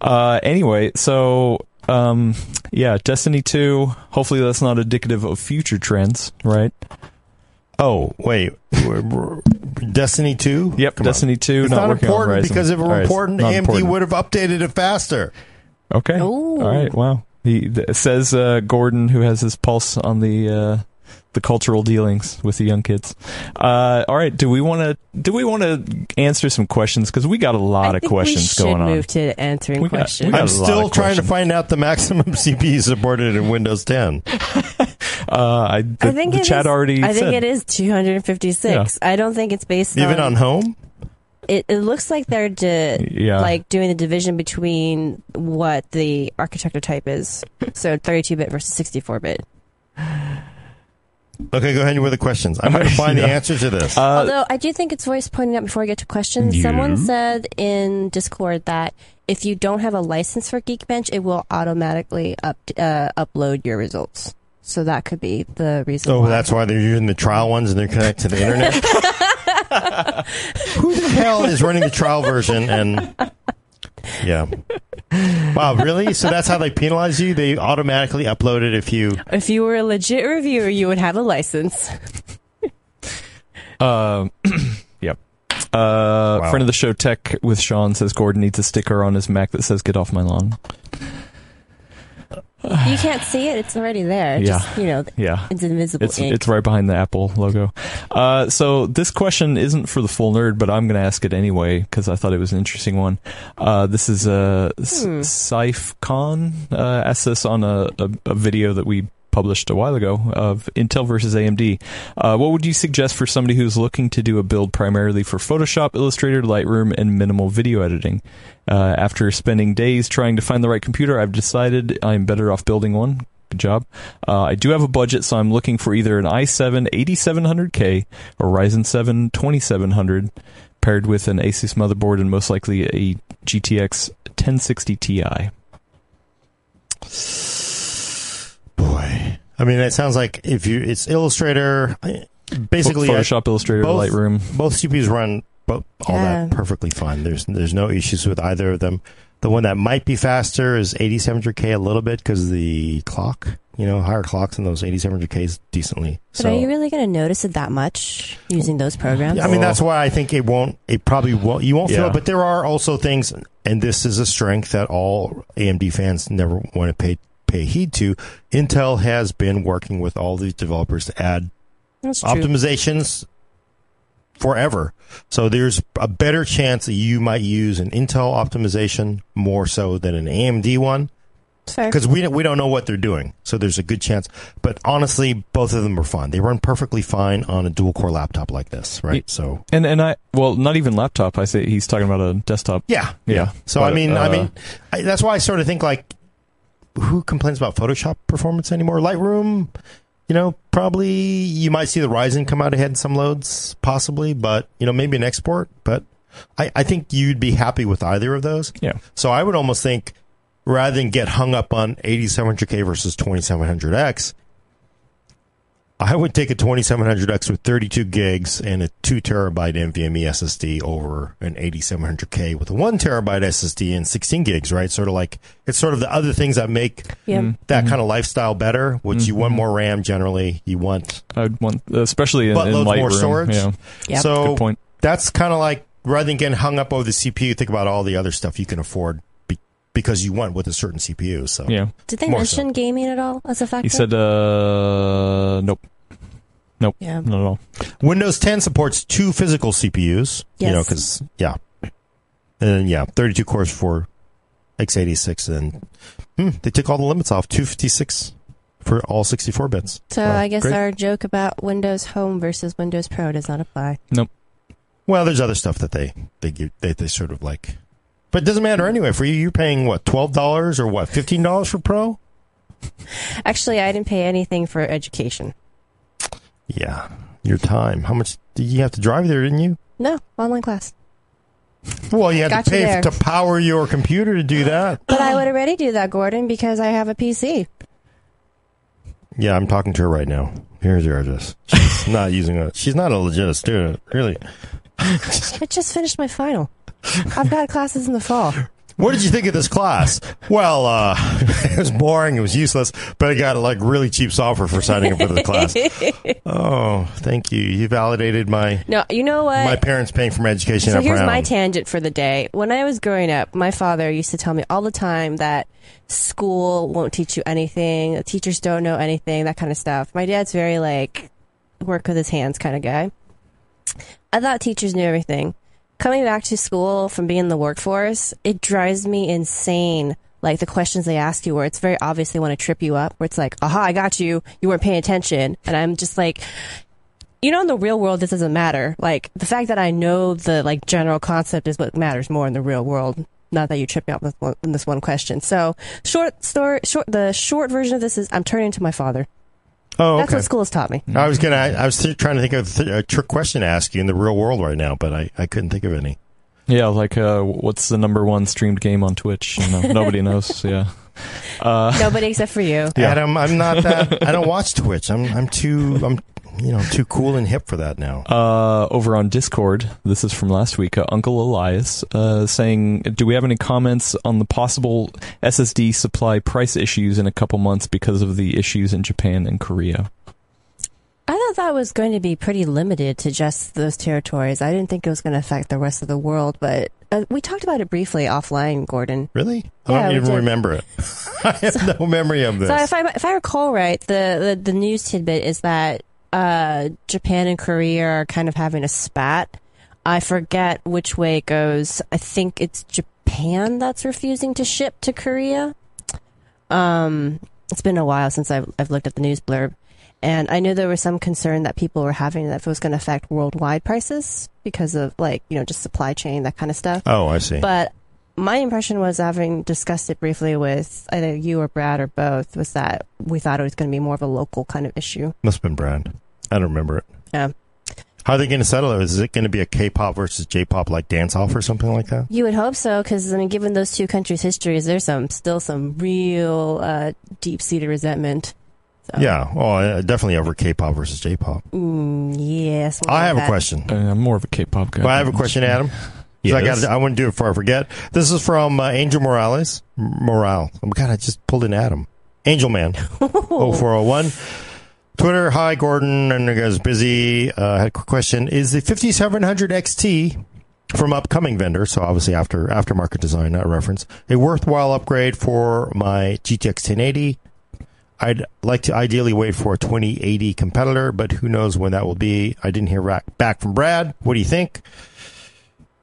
Uh, anyway, so um, yeah, Destiny two. Hopefully, that's not indicative of future trends, right? Oh wait, We're- we're- Destiny two. Yep, Destiny two. It's not, not, working important Horizon. because if it were important, not AMD important. would have updated it faster. Okay. Ooh. All right. Wow. He th- says uh, Gordon, who has his pulse on the uh, the cultural dealings with the young kids. Uh, all right. Do we want to do we want to answer some questions because we got a lot I of think questions we going on. move to answering We got- questions. we got I'm still of trying to find out the maximum CPU supported in Windows 10. Uh, I, the, I think the chat is- already I think it is 256. I don't think it's based Even on home? It, it looks like they're di- Yeah. like doing the division between what the architecture type is. So 32-bit versus 64-bit. Okay, go ahead with the questions. I'm going to find the answer to this. Uh, Although I do think it's worth pointing out before I get to questions. Yeah. Someone said in Discord that if you don't have a license for Geekbench, it will automatically up, uh, upload your results. So that could be the reason. oh, why. that's why they're using the trial ones and they're connected to the internet? Who the hell is running the trial version? And yeah. Wow, really? So that's how they penalize you? They automatically upload it if you. If you were a legit reviewer, you would have a license. Um, yep. Uh, Friend of the show, Tech with Sean says Gordon needs a sticker on his Mac that says "Get off my lawn." You can't see it; it's already there. Yeah. Just, you know, Yeah, it's invisible it's it's right behind the Apple logo. Uh, so this question isn't for the full nerd, but I'm going to ask it anyway because I thought it was an interesting one. Uh, this is a uh, Hmm. Saif uh, asked this on a, a, a video that we published a while ago of Intel versus AMD. Uh, what would you suggest for somebody who's looking to do a build primarily for Photoshop, Illustrator, Lightroom, and minimal video editing? Uh, after spending days trying to find the right computer, I've decided I'm better off building one. Good job. Uh, I do have a budget, so I'm looking for either an i7 8700K or Ryzen 7 2700 paired with an Asus motherboard and most likely a GTX 1060 Ti. Boy. I mean, it sounds like if you. It's Illustrator. Basically, I- uh, Photoshop, Illustrator, both- Lightroom. both CPUs run both all that perfectly fine. There's there's no issues with either of them. The one that might be faster is 8700K a little bit because the clock, you know, higher clocks in those 8700Ks decently. But so are you really going to notice it that much using those programs? I mean, that's why I think it won't. It probably won't. You won't feel it. But there are also things, and this is a strength that all AMD fans never want to pay pay heed to. Intel has been working with all these developers to add That's true. optimizations forever. So there's a better chance that you might use an Intel optimization more so than an AMD one because we don't, we don't know what they're doing. So there's a good chance. But honestly, both of them are fine. They run perfectly fine on a dual core laptop like this, right? Ye- So And and I well, not even laptop. I say he's talking about a desktop. yeah, Yeah. So But, I mean, I uh, mean, I, that's why I sort of think like, who complains about Photoshop performance anymore? Lightroom, you know, probably you might see the Ryzen come out ahead in some loads, possibly, but you know, maybe an export. But I, I think you'd be happy with either of those. Yeah. So I would almost think rather than get hung up on 8700K versus 2700X, I would take a 2700X with 32 gigs and a 2 terabyte NVMe SSD over an 8700K with a 1 terabyte SSD and 16 gigs, right? Sort of like it's sort of the other things that make yeah. Mm. that kind of lifestyle better, which you want Mhm. more RAM generally. You want I'd want, especially in, in Buttloads Lightroom. more storage? Yeah, Yep. so good point. that's kind of like rather than getting hung up over the CPU, think about all the other stuff you can afford be, because you went with a certain CPU. So Yeah, Did they More mention gaming at all as a factor? he said, uh, nope, Nope. yeah. not at all. Windows 10 supports two physical CPUs. You know, because yeah, and then, yeah, 32 cores for x86, and hmm, they took all the limits off 256 for all 64 bits. So Wow, I guess great. our joke about Windows Home versus Windows Pro does not apply. Nope. Well, there's other stuff that they they give, they they sort of like, but it doesn't matter anyway. For you, you're paying what twelve dollars or what fifteen dollars for Pro? Actually, I didn't pay anything for education. Yeah, your time. How much did you have to drive there? Didn't you? No, online class. Well, you had Got to pay to power your computer to do that. But I would already do that, Gordon, because I have a PC. Yeah, I'm talking to her right now. Here's her address. She's not using a. She's not a legit student, really. I just finished my final. I've got classes in the fall. What did you think of this class? Well, uh, it was boring. It was useless, but I got like really cheap software for signing up for the class. Oh, thank you. You validated my No, you know what? my parents paying for my education so here's my tangent for the day. When I was growing up, my father used to tell me all the time that school won't teach you anything, teachers don't know anything, that kind of stuff. My dad's very like work with his hands kind of guy. I thought teachers knew everything. Coming back to school from being in the workforce, it drives me insane. Like the questions they ask you, where it's very obvious they want to trip you up. Where it's like, "Aha, I got you. You weren't paying attention," and I'm just like, you know, in the real world, this doesn't matter. Like the fact that I know the like general concept is what matters more in the real world. Not that you trip me up with one, in this one question. So short story, short. The short version of this is I'm turning to my father. Oh, That's what school has taught me. I was gonna. I was th- trying to think of th- a trick question to ask you in the real world right now, but I, I couldn't think of any. Yeah, like uh, what's the number one streamed game on Twitch? You know, nobody knows. Yeah. Uh, Nobody except for you. Yeah. Adam, I'm not that. I don't watch Twitch. I'm I'm too. I'm you know too cool and hip for that now. uh, over on Discord, this is from last week. Uh, Uncle Elias uh, saying, "Do we have any comments on the possible SSD supply price issues in a couple months because of the issues in Japan and Korea?" I thought that was going to be pretty limited to just those territories. I didn't think it was going to affect the rest of the world, but uh, we talked about it briefly offline, Gordon. Really? I Yeah, don't even did. remember it. I have no memory of this. So if I if I recall right, the the, the news tidbit is that uh, Japan and Korea are kind of having a spat. I forget which way it goes. I think it's Japan that's refusing to ship to Korea. Um, it's been a while since I've I've looked at the news blurb, and I knew there was some concern that people were having that it was going to affect worldwide prices because of like you know just supply chain that kind of stuff. oh, I see. But my impression was, having discussed it briefly with either you or Brad or both, was that we thought it was going to be more of a local kind of issue. Must have been Brad. I don't remember it. Yeah. How are they going to settle it? Is it going to be a K-pop versus J-pop like dance-off or something like that? You would hope so, because I mean, given those two countries' histories, there's some still some real uh, deep-seated resentment So, Yeah. Oh, uh, definitely over K-pop versus J-pop. Mm, yes. I like have a question. Uh, I'm more of a K-pop guy. Well, I have a question, Adam. 'Cause I Yes. got. I to do it before I forget. This is from uh, Angel Morales. Morale. Oh God! I just pulled in Adam. Angel Man. Oh four oh one. Twitter. Hi, Gordon. And you guys busy. Uh, I had a quick question. Is the 5700 XT from upcoming vendor, so obviously after aftermarket design, not reference, a worthwhile upgrade for my GTX 1080? I'd like to ideally wait for a 2080 competitor, but who knows when that will be. I didn't hear back from Brad. What do you think?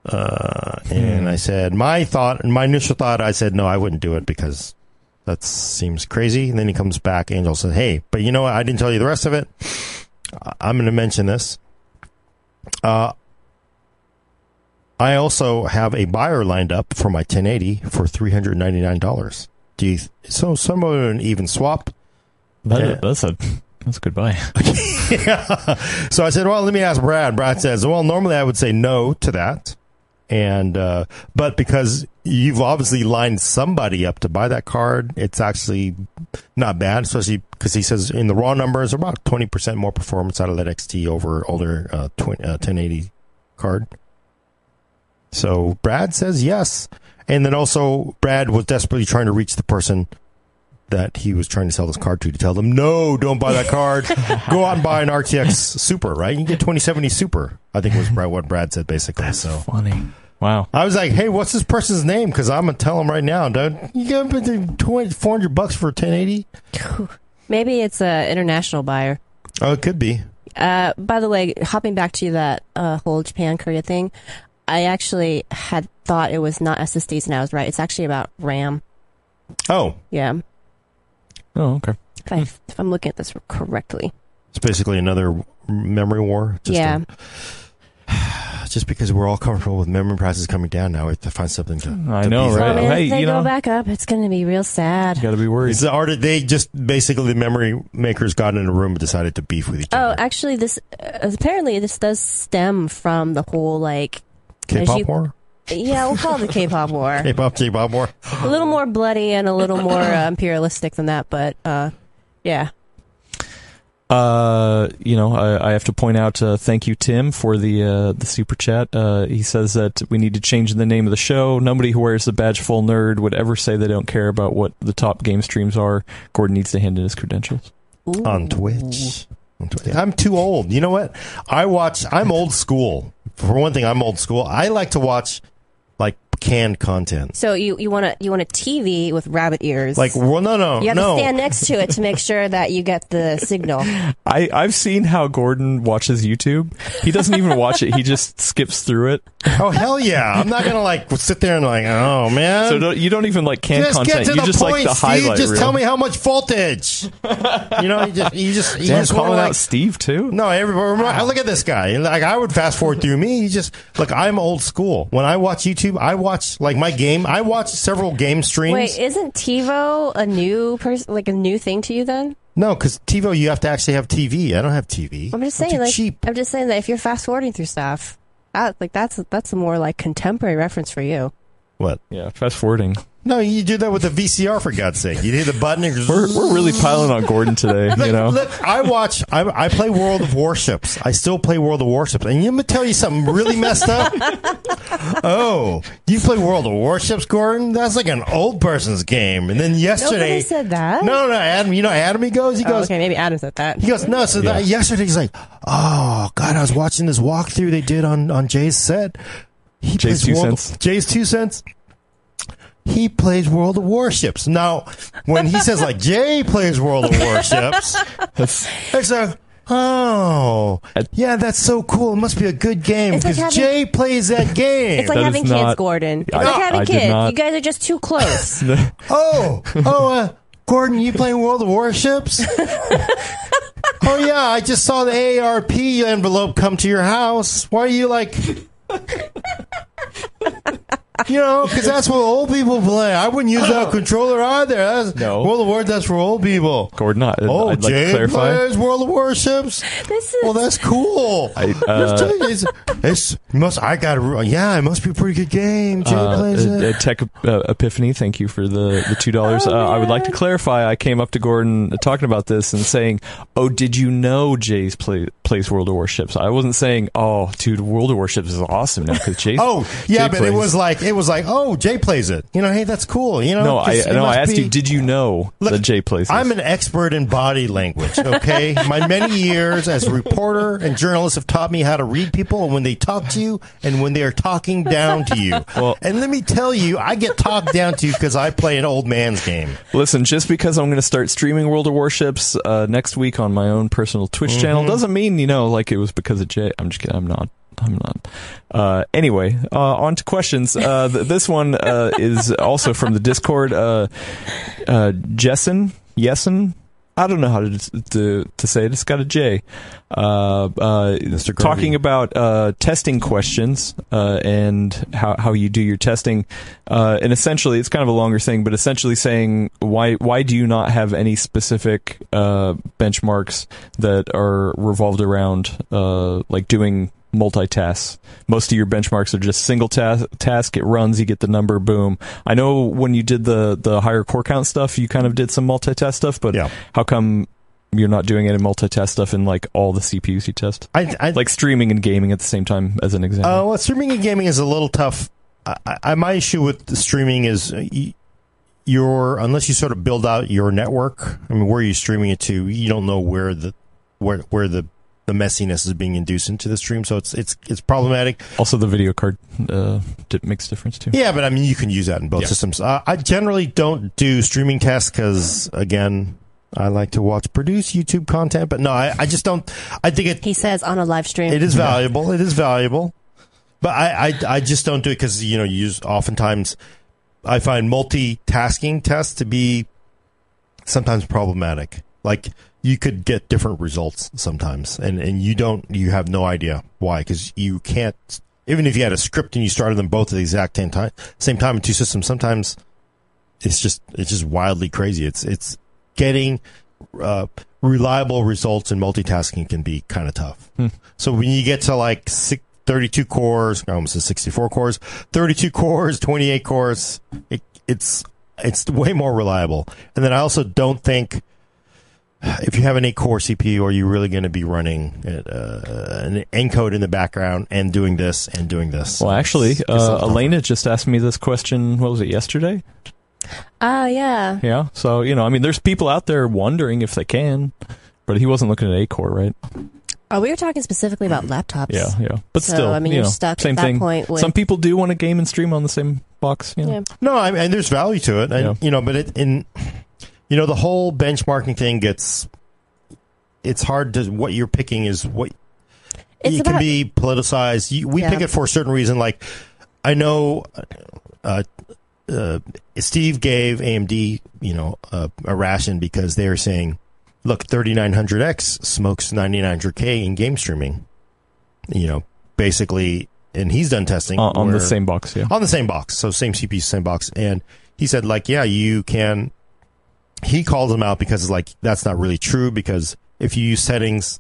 Uh, and I said, my thought, my initial thought, I said, no, I wouldn't do it because that seems crazy. And then he comes back, Angel says, hey, but you know what? I didn't tell you the rest of it. I'm going to mention this. Uh, I also have a buyer lined up for my 1080 for $399. Do you, so someone an even swap? That- Yeah. That's a that's goodbye. yeah. So I said, well, let me ask Brad. Brad says, well, normally I would say no to that. And, uh, but because you've obviously lined somebody up to buy that card, it's actually not bad, especially because he says in the raw numbers, about 20% more performance out of that XT over older, uh, 20, uh 1080 card. So Brad says yes. And then also Brad was desperately trying to reach the person that he was trying to sell this card to to tell them, no, don't buy that card. Go out and buy an RTX Super, right? You can get 2070 Super. I think was what Brad said basically. so Funny. Wow. I was like, hey, what's this person's name? Because I'm gonna tell him right now. Don't you get up 20, 400 bucks for a 1080? Maybe it's a international buyer. Oh, it could be. Uh, by the way, hopping back to that uh, whole Japan Korea thing, I actually had thought it was not SSDs, and I was right. It's actually about RAM. Oh, Yeah, Oh, okay. if, I, if I'm looking at this correctly. it's basically another memory war. Just yeah, a- just because we're all comfortable with memory prices coming down now, we have to find something to. I to know, beat right? them well, Hey, if they you go know- back up, it's going to be real sad. Got to be worried. It's the art. They just basically the memory makers got in a room and decided to beef with each Oh, other. actually, this uh, apparently this does stem from the whole like K-pop you- war, yeah, we'll call it the K-pop war. K-pop, J-pop war. A little more bloody and a little more uh, imperialistic than that, but uh, yeah. Uh, you know, I, I have to point out, uh, thank you, Tim, for the uh, the super chat. Uh, he says that we need to change the name of the show. Nobody who wears the badge full nerd would ever say they don't care about what the top game streams are. Gordon needs to hand in his credentials. Ooh. on Twitch. On Twitch. I'm too old. You know what? I watch. I'm old school. For one thing, I'm old school. I like to watch like canned content. So you you want a you want a TV with rabbit ears? Like, well, no, no, you have no. to stand next to it to make sure that you get the signal. I, I've seen how Gordon watches YouTube. He doesn't even watch it. He just skips through it. oh hell yeah! I'm not gonna like sit there and like, oh man. So don't, you don't even like can just content. get to you the just point, like the Steve. highlight Just reel. tell me how much voltage. you know, you just you just you Damn, just wanna, calling like, out Steve too. No, everybody. I Look at this guy. Like I would fast forward through me. He just look. I'm old school. When I watch YouTube, I watch like my game. I watch several game streams. Wait, isn't TiVo a new person, like a new thing to you? Then no, because TiVo, you have to actually have TV. I don't have TV. I'm just saying, like, cheap. I'm just saying that if you're fast forwarding through stuff, like that's that's a more like contemporary reference for you. What? Yeah, fast forwarding. No, you do that with the VCR for God's sake. You hit the button. And We're we're really piling on Gordon today. Look, You know. look, I watch. I, I play World of Warships. I still play World of Warships. And let me tell you something really messed up. oh, you play World of Warships, Gordon? That's like an old person's game. And then yesterday, Nobody said that. no, no, Adam. You know, Adam. He goes. He Oh, goes. okay, maybe Adam said that. He goes, no, so Yeah. that, yesterday he's like, oh, God, I was watching this walkthrough they did on, on Jay's set. He Jay's two World- cents. Jay's two cents. He plays World of Warships. Now, when he says like Jay plays World of Warships, That's- it's like, oh, yeah, that's so cool. It must be a good game It's like because Jay plays that game. It's like That having kids, not- Gordon. It's I- like having I kids. not- You guys are just too close. oh, oh, uh, Gordon, you playing World of Warships? oh yeah, I just saw the AARP envelope come to your house. Why are you like? ha ha ha You know, because that's what old people play. I wouldn't use that controller either. That's, No. World of War, that's for old people. Gordon, I, Oh, I'd like Jay to clarify. plays World of Warships. This is Well, that's cool. I, uh, it's, it's must. I got to. Yeah, it must be a pretty good game. Jay Uh, plays uh, it. uh, Tech uh, Epiphany, thank you for the, the two dollars. Oh, uh, I would like to clarify. I came up to Gordon uh, talking about this and saying, "Oh, did you know Jay's play, plays World of Warships?" I wasn't saying, "Oh, dude, World of Warships is awesome now because Jay." Oh yeah, Jay but it plays- was like it was like oh Jay plays it. You know, hey, that's cool. You know, no, I it no, I asked be- you, did you know Look, that Jay plays? This? I'm an expert in body language. Okay, my many years as a reporter and journalist have taught me how to read people and when they talk to you and when they are talking down to you. Well- and let me tell you, I get talked down to because I play an old man's game. Listen, just because I'm going to start streaming World of Warships uh, next week on my own personal Twitch Mm-hmm. channel doesn't mean you know like it was because of Jay. I'm just kidding. I'm not. I'm not. Uh, anyway, uh, on to questions. Uh, th- this one uh, is also from the Discord. Uh, uh, Jessen, Yessen. I don't know how to to, to say it. It's got a J. Uh, uh, Mr. Talking about uh, testing questions uh, and how how you do your testing, uh, and essentially it's kind of a longer thing, but essentially saying why why do you not have any specific uh, benchmarks that are revolved around uh, like doing multitasks. Most of your benchmarks are just single task. Task it runs, you get the number, boom. I know when you did the the higher core count stuff, you kind of did some multitask stuff, but Yeah. how come you're not doing any multitask stuff in like all the CPUs you test? I, I Like streaming and gaming at the same time, as an example. Uh, well, streaming and gaming is a little tough. I, I, my issue with the streaming is uh, your unless you sort of build out your network. I mean, where are you streaming it to? You don't know where the where where the the messiness is being induced into the stream, so it's it's it's problematic. also, the video card uh, di- makes a difference too. Yeah, but I mean, you can use that in both Yeah. systems. Uh, I generally don't do streaming tests because, again, I like to watch produce YouTube content. But no, I, I just don't. I think it he says on a live stream. it is valuable. It is valuable, but I I, I just don't do it because you know you use oftentimes I find multitasking tests to be sometimes problematic. Like you could get different results sometimes, and and you don't you have no idea why because you can't. Even if you had a script and you started them both at the exact same time, same time in two systems, sometimes it's just it's just wildly crazy. It's it's getting uh, reliable results in multitasking can be kind of tough. So when you get to like six, 32 cores, I almost said 64 cores, 32 cores, 28 cores, it, it's it's way more reliable. And then I also don't think if you have an eight core CPU, are you really going to be running uh, an encode in the background and doing this and doing this? Well, actually, It's- it's a uh. Alaina just asked me this question. What was it yesterday? Oh yeah. Yeah. So you know, I mean, there's people out there wondering if they can, but he wasn't looking at A core, right? Oh, we were talking specifically about laptops. Yeah, yeah. But So, still, I mean, you you're know, stuck at same that thing. point with- Some people do want to game and stream on the same box. You know? Yeah. No, I mean, there's value to it, and Yeah. you know, but it in you know the whole benchmarking thing gets it's hard to what you're picking is what It's it about can be politicized. You, we Yeah. pick it for a certain reason. Like I know uh, uh, Steve gave AMD you know uh, a ration because they were saying, look, 3900X smokes 9900K in game streaming. You know, basically, and he's done testing On, on the same box. Yeah. on the same box. So same CPU, same box. And he said, like, yeah, you can. He called them out because it's like that's not really true because if you use settings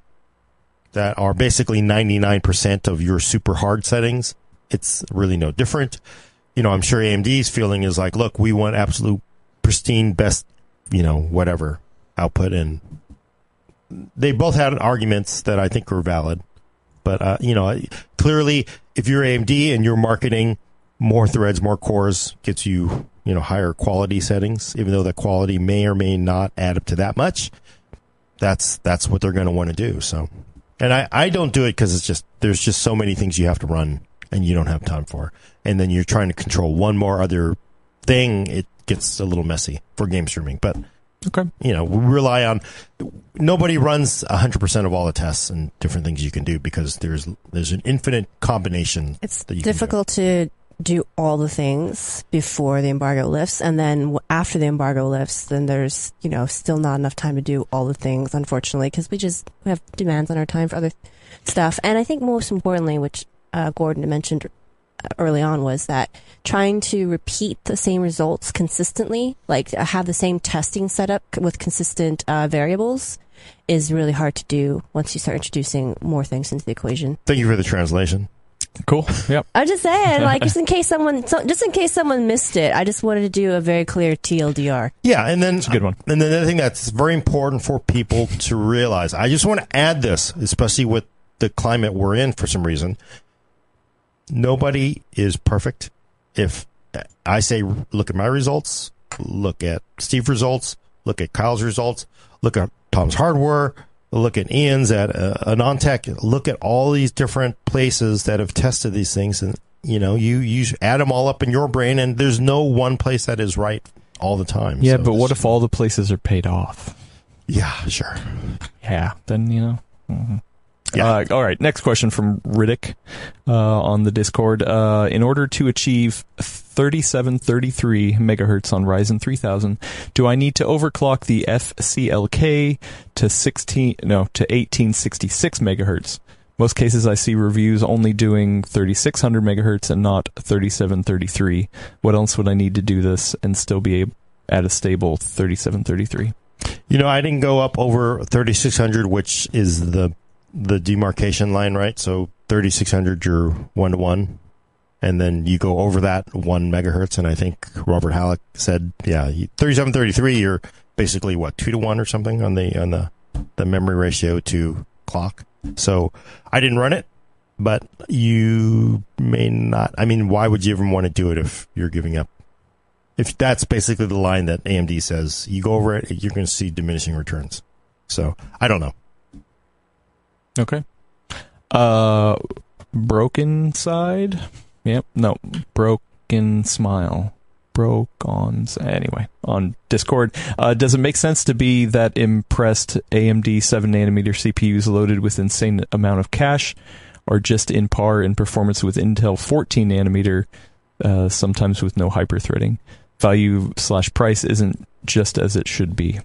that are basically 99% of your super hard settings, it's really no different. You know, I'm sure AMD's feeling is like, look, we want absolute pristine, best, you know, whatever output. And they both had arguments that I think were valid. But, uh, you know, clearly, if you're AMD and you're marketing more threads, more cores gets you, you know, higher quality settings, even though the quality may or may not add up to that much. That's, that's what they're going to want to do. So, and I, I don't do it because it's just, there's just so many things you have to run and you don't have time for. And then you're trying to control one more other thing. It gets a little messy for game streaming, but Okay. you know, we rely on nobody runs 100% of all the tests and different things you can do because there's there's an infinite combination. It's that you can do. difficult to do all the things before the embargo lifts, and then after the embargo lifts, then there's you know still not enough time to do all the things, unfortunately, because we just we have demands on our time for other stuff. And I think most importantly, which uh, Gordon mentioned early on was that trying to repeat the same results consistently, like have the same testing setup with consistent uh, variables, is really hard to do once you start introducing more things into the equation. Thank you for the translation. Cool. Yep. I'm just saying, like, just in case someone, so, just in case someone missed it, I just wanted to do a very clear TLDR. Yeah, and then It's a good one. And then the other thing that's very important for people to realize, I just want to add this, especially with the climate we're in for some reason. Nobody is perfect. If I say, look at my results, look at Steve's results, look at Kyle's results, look at Tom's hardware, look at Ian's at uh, AnandTech, look at all these different places that have tested these things, and you know, you you add them all up in your brain, and there's no one place that is right all the time. Yeah, So but what if all the places are paid off? Yeah, sure. Yeah, then you know. mhm. Yeah. Uh, all right. Next question from Riddick uh, on the Discord. Uh, in order to achieve 3733 megahertz on Ryzen 3000, do I need to overclock the FCLK to 16? No, to 1866 megahertz. Most cases I see reviews only doing 3600 megahertz and not 3733. What else would I need to do this and still be a- at a stable 3733? You know, I didn't go up over 3600, which is the the demarcation line, right? So 3600, you're one to one, and then you go over that one megahertz. And I think Robert Hallock said, yeah, 3733, you're basically what two to one or something on the on the the memory ratio to clock. So I didn't run it, but you may not. I mean, why would you even want to do it if you're giving up? If that's basically the line that AMD says, you go over it, you're going to see diminishing returns. So I don't know. Okay. Uh, broken side. Yep. No, broken smile. Broke on. Anyway, on Discord. Uh, does it make sense to be that impressed AMD 7 nanometer CPUs loaded with insane amount of cache are just in par in performance with Intel 14 nanometer, uh, sometimes with no hyperthreading? Value slash price isn't just as it should be.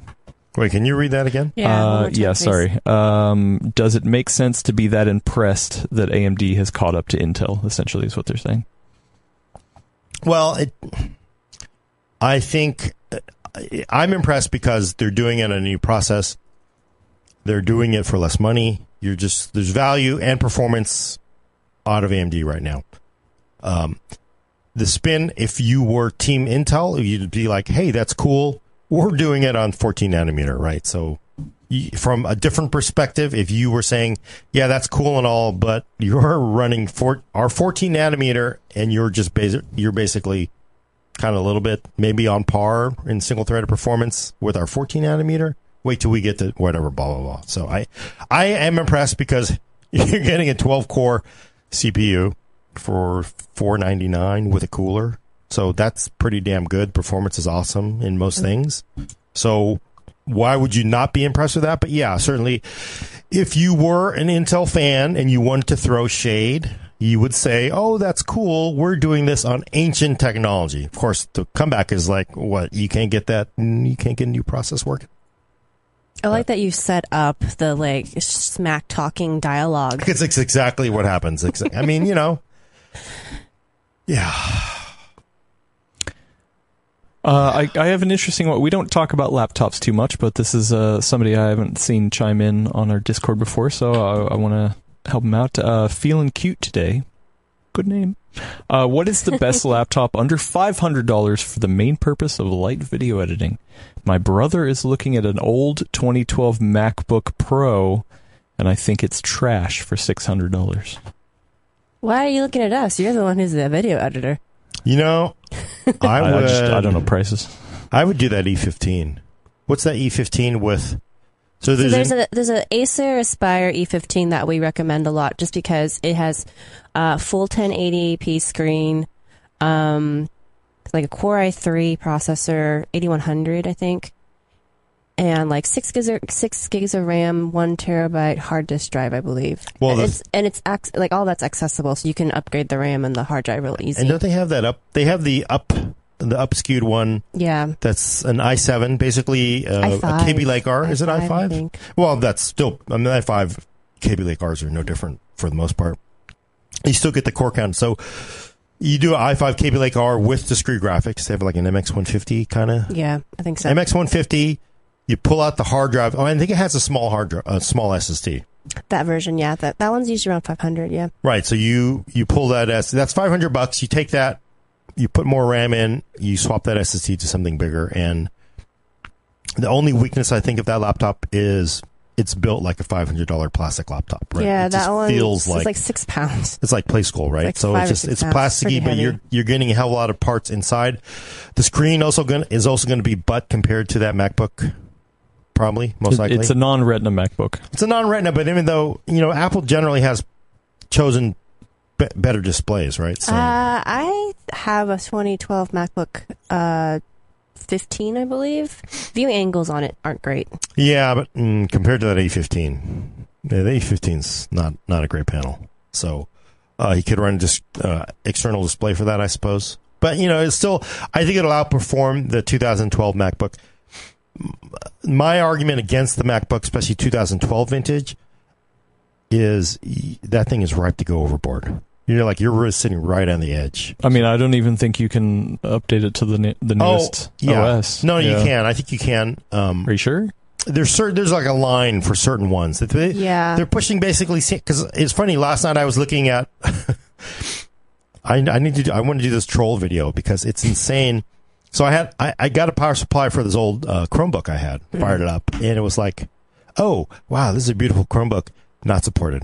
Wait, can you read that again? Yeah. Uh, time, yeah, please. sorry. Um, does it make sense to be that impressed that AMD has caught up to Intel? Essentially, is what they're saying. Well, it, I think uh, I'm impressed because they're doing it in a new process. They're doing it for less money. You're just there's value and performance out of AMD right now. Um, the spin, if you were Team Intel, you'd be like, "Hey, that's cool. We're doing it on 14 nanometer, right?" So, from a different perspective, if you were saying, "Yeah, that's cool and all," but you're running for our 14 nanometer, and you're just basic, you're basically kind of a little bit maybe on par in single threaded performance with our 14 nanometer. Wait till we get to whatever, blah blah blah. So I, I am impressed because you're getting a 12 core CPU for 499 with a cooler. So that's pretty damn good. Performance is awesome in most things. So why would you not be impressed with that? But yeah, certainly if you were an Intel fan and you wanted to throw shade, you would say, "Oh, that's cool. We're doing this on ancient technology." Of course, the comeback is like, "What? You can't get that? You can't get a new process working." I like that you set up the like smack talking dialogue. It's, it's exactly what happens. I mean, you know, yeah. Uh, I, I have an interesting one. We don't talk about laptops too much, but this is uh, somebody I haven't seen chime in on our Discord before, so I, I want to help him out. Uh, feeling cute today. Good name. Uh, what is the best laptop under $500 for the main purpose of light video editing? My brother is looking at an old 2012 MacBook Pro, and I think it's trash for $600. Why are you looking at us? You're the one who's the video editor. You know, I I, would. I, just, I don't know prices. I would do that E15. What's that E15 with? So So there's, there's an- a there's a Acer Aspire E15 that we recommend a lot, just because it has uh, full 1080p screen, um, like a Core i3 processor, 8100 I think, and like six gigs of, six gigs of RAM, one terabyte hard disk drive, I believe. Well, and it's and it's ac- like all that's accessible, so you can upgrade the RAM and the hard drive real easy. and don't they have that up? They have the up, the up skewed one. yeah, That's an i7, basically uh, a i5. Kaby Lake R. Is it I i5? think. Well, that's still. I mean, i5 Kaby Lake R's are no different for the most part. You still get the core count. So You do an i5 Kaby Lake R with discrete graphics. They have like an MX 150 kind of. Yeah, I think so. MX 150. You pull out the hard drive. Oh, I think it has a small hard drive, a small SSD. that version, yeah. That that one's usually around 500. Yeah. Right. So you you pull that S. That's 500 bucks. You take that. You put more RAM in. You swap that SSD to something bigger. And the only weakness I think of that laptop is it's built like a $500 plastic laptop. Right. Yeah, it that one feels like, like like six pounds. It's like play school, right? like so it's just it's plasticky, but heavy. you're you're getting a hell of a lot of parts inside. The screen also going is also going to be butt compared to that MacBook, probably most likely. It's a non-Retina MacBook. it's a non-Retina, but even though you know Apple generally has chosen be- better displays, right? So Uh, I have a 2012 MacBook uh, 15, I believe. View angles on it aren't great. yeah, but mm, compared to that E15, yeah, the E15's not not a great panel. So uh, he could run just uh, external display for that, I suppose. But you know, it's still. I think it'll outperform the 2012 MacBook. My argument against the MacBook, especially 2012 vintage, is that thing is ripe to go overboard. You're like you're sitting right on the edge. I mean, I don't even think you can update it to the ne- the newest oh, yeah. OS. No, Yeah. you can. I think you can. Um, Are you sure? there's certain there's like a line for certain ones that they, Yeah. they're pushing basically because it's funny last night i was looking at I, I need to do, i want to do this troll video because it's insane so i had i, I got a power supply for this old uh, chromebook i had fired it up and it was like oh wow this is a beautiful chromebook not supported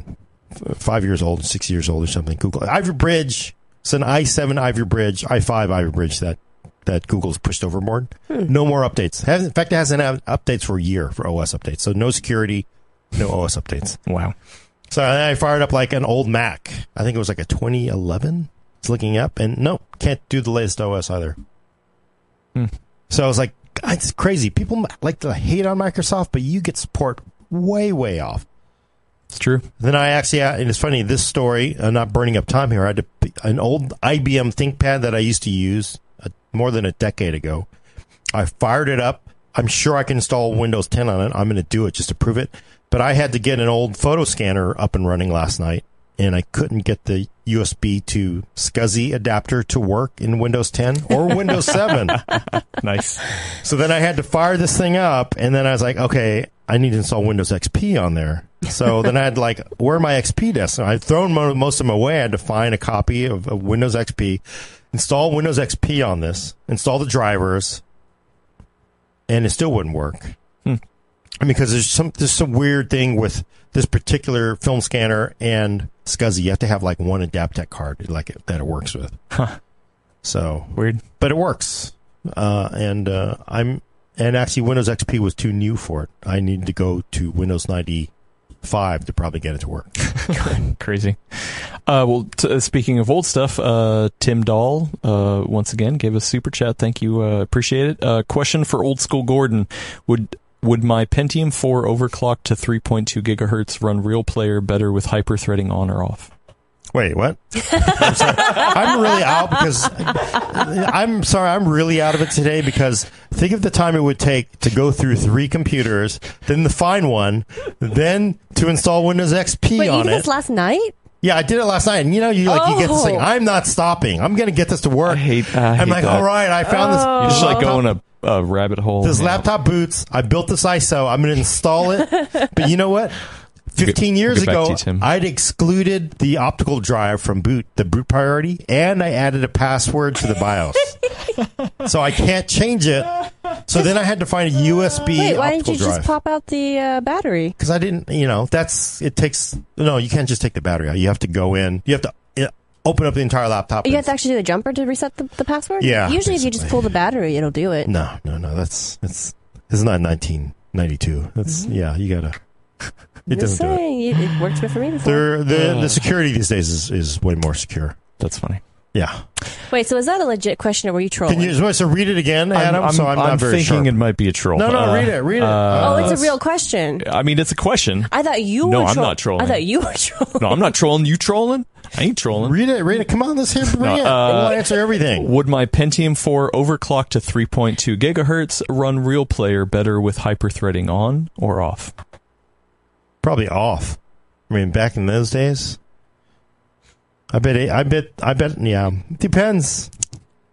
F- five years old six years old or something google Ivy Bridge it's an i7 Ivy Bridge i5 Ivy Bridge that that Google's pushed overboard. No more updates. Has- In fact, it hasn't had updates for a year for OS updates. So no security, no OS updates. Wow. So I fired up like an old Mac. I think it was like a 2011. It's looking up, and no, can't do the latest OS either. Hmm. So I was like, it's crazy. People like to hate on Microsoft, but you get support way, way off. It's true. Then I actually, uh, and it's funny, this story, I'm not burning up time here. I had to, an old IBM ThinkPad that I used to use uh, more than a decade ago. I fired it up. I'm sure I can install Windows 10 on it. I'm going to do it just to prove it. But I had to get an old photo scanner up and running last night, and I couldn't get the USB to SCSI adapter to work in Windows 10 or Windows 7. Nice. So then I had to fire this thing up, and then I was like, okay, I need to install Windows XP on there. So then I had like, where are my XP disks? I'd thrown most of them away. I had to find a copy of, of Windows XP, install Windows XP on this, install the drivers, and it still wouldn't work. Hmm. I mean, because there's some there's some weird thing with this particular film scanner and SCSI. You have to have like one Adaptec card like it, that it works with. Huh. So Weird. but it works. Uh, and uh, I'm and actually Windows XP was too new for it. I need to go to Windows 95 to probably get it to work. Crazy. Uh, well, t- uh, speaking of old stuff, uh, Tim Dahl uh, once again gave us super chat. Thank you, uh, appreciate it. Uh, question for old school Gordon: Would would my Pentium 4 overclocked to 3.2 gigahertz run Real Player better with hyperthreading on or off? Wait, what? I'm, sorry. I'm really out because I'm sorry. I'm really out of it today because think of the time it would take to go through three computers, then to find one, then to install Windows XP Wait, you on did it. this last night? yeah, I did it last night, and you know, you like you get this thing. Oh. I'm not stopping. I'm going to get this to work. I hate. I I'm like, that. all right, I found this. Oh. You just like oh. going go in a, a rabbit hole. This Yeah. laptop boots. I built this ISO. I'm going to install it. but you know what? 15 years get ago. I'd excluded the optical drive from boot, the boot priority, and I added a password to the BIOS. so I can't change it. So then I had to find a USB Wait, why didn't you drive. just pop out the uh, battery? Because I didn't, you know, that's, it takes, no, you can't just take the battery out. You have to go in, you have to open up the entire laptop. You and- have to actually do a jumper to reset the, the password? Yeah, Usually, if you just pull the battery, it'll do it. No, no, no. That's, it's, it's not 1992. That's, yeah, you gotta, it Just doesn't do it. saying, it, it worked for me before. They're, the Uh. the security these days is, is way more secure. That's funny. Yeah. Wait, so is that a legit question, or were you trolling? Can you so read it again, Adam? I'm, so I'm, not very thinking sure. it might be a troll. No, no, Uh, read it, read it. uh, oh, it's a real question. I mean, it's a question. I thought you No, were. I'm troll- not trolling. I thought you were trolling. No, I'm not trolling. You trolling? I ain't trolling. Read it, read it. Come on, let's hear bring No, it. uh, we'll answer everything. Would my Pentium 4 overclock to 3.2 gigahertz run Real Player better with hyperthreading on or off? Probably off. I mean, back in those days. I bet. I bet. I bet. Yeah, depends.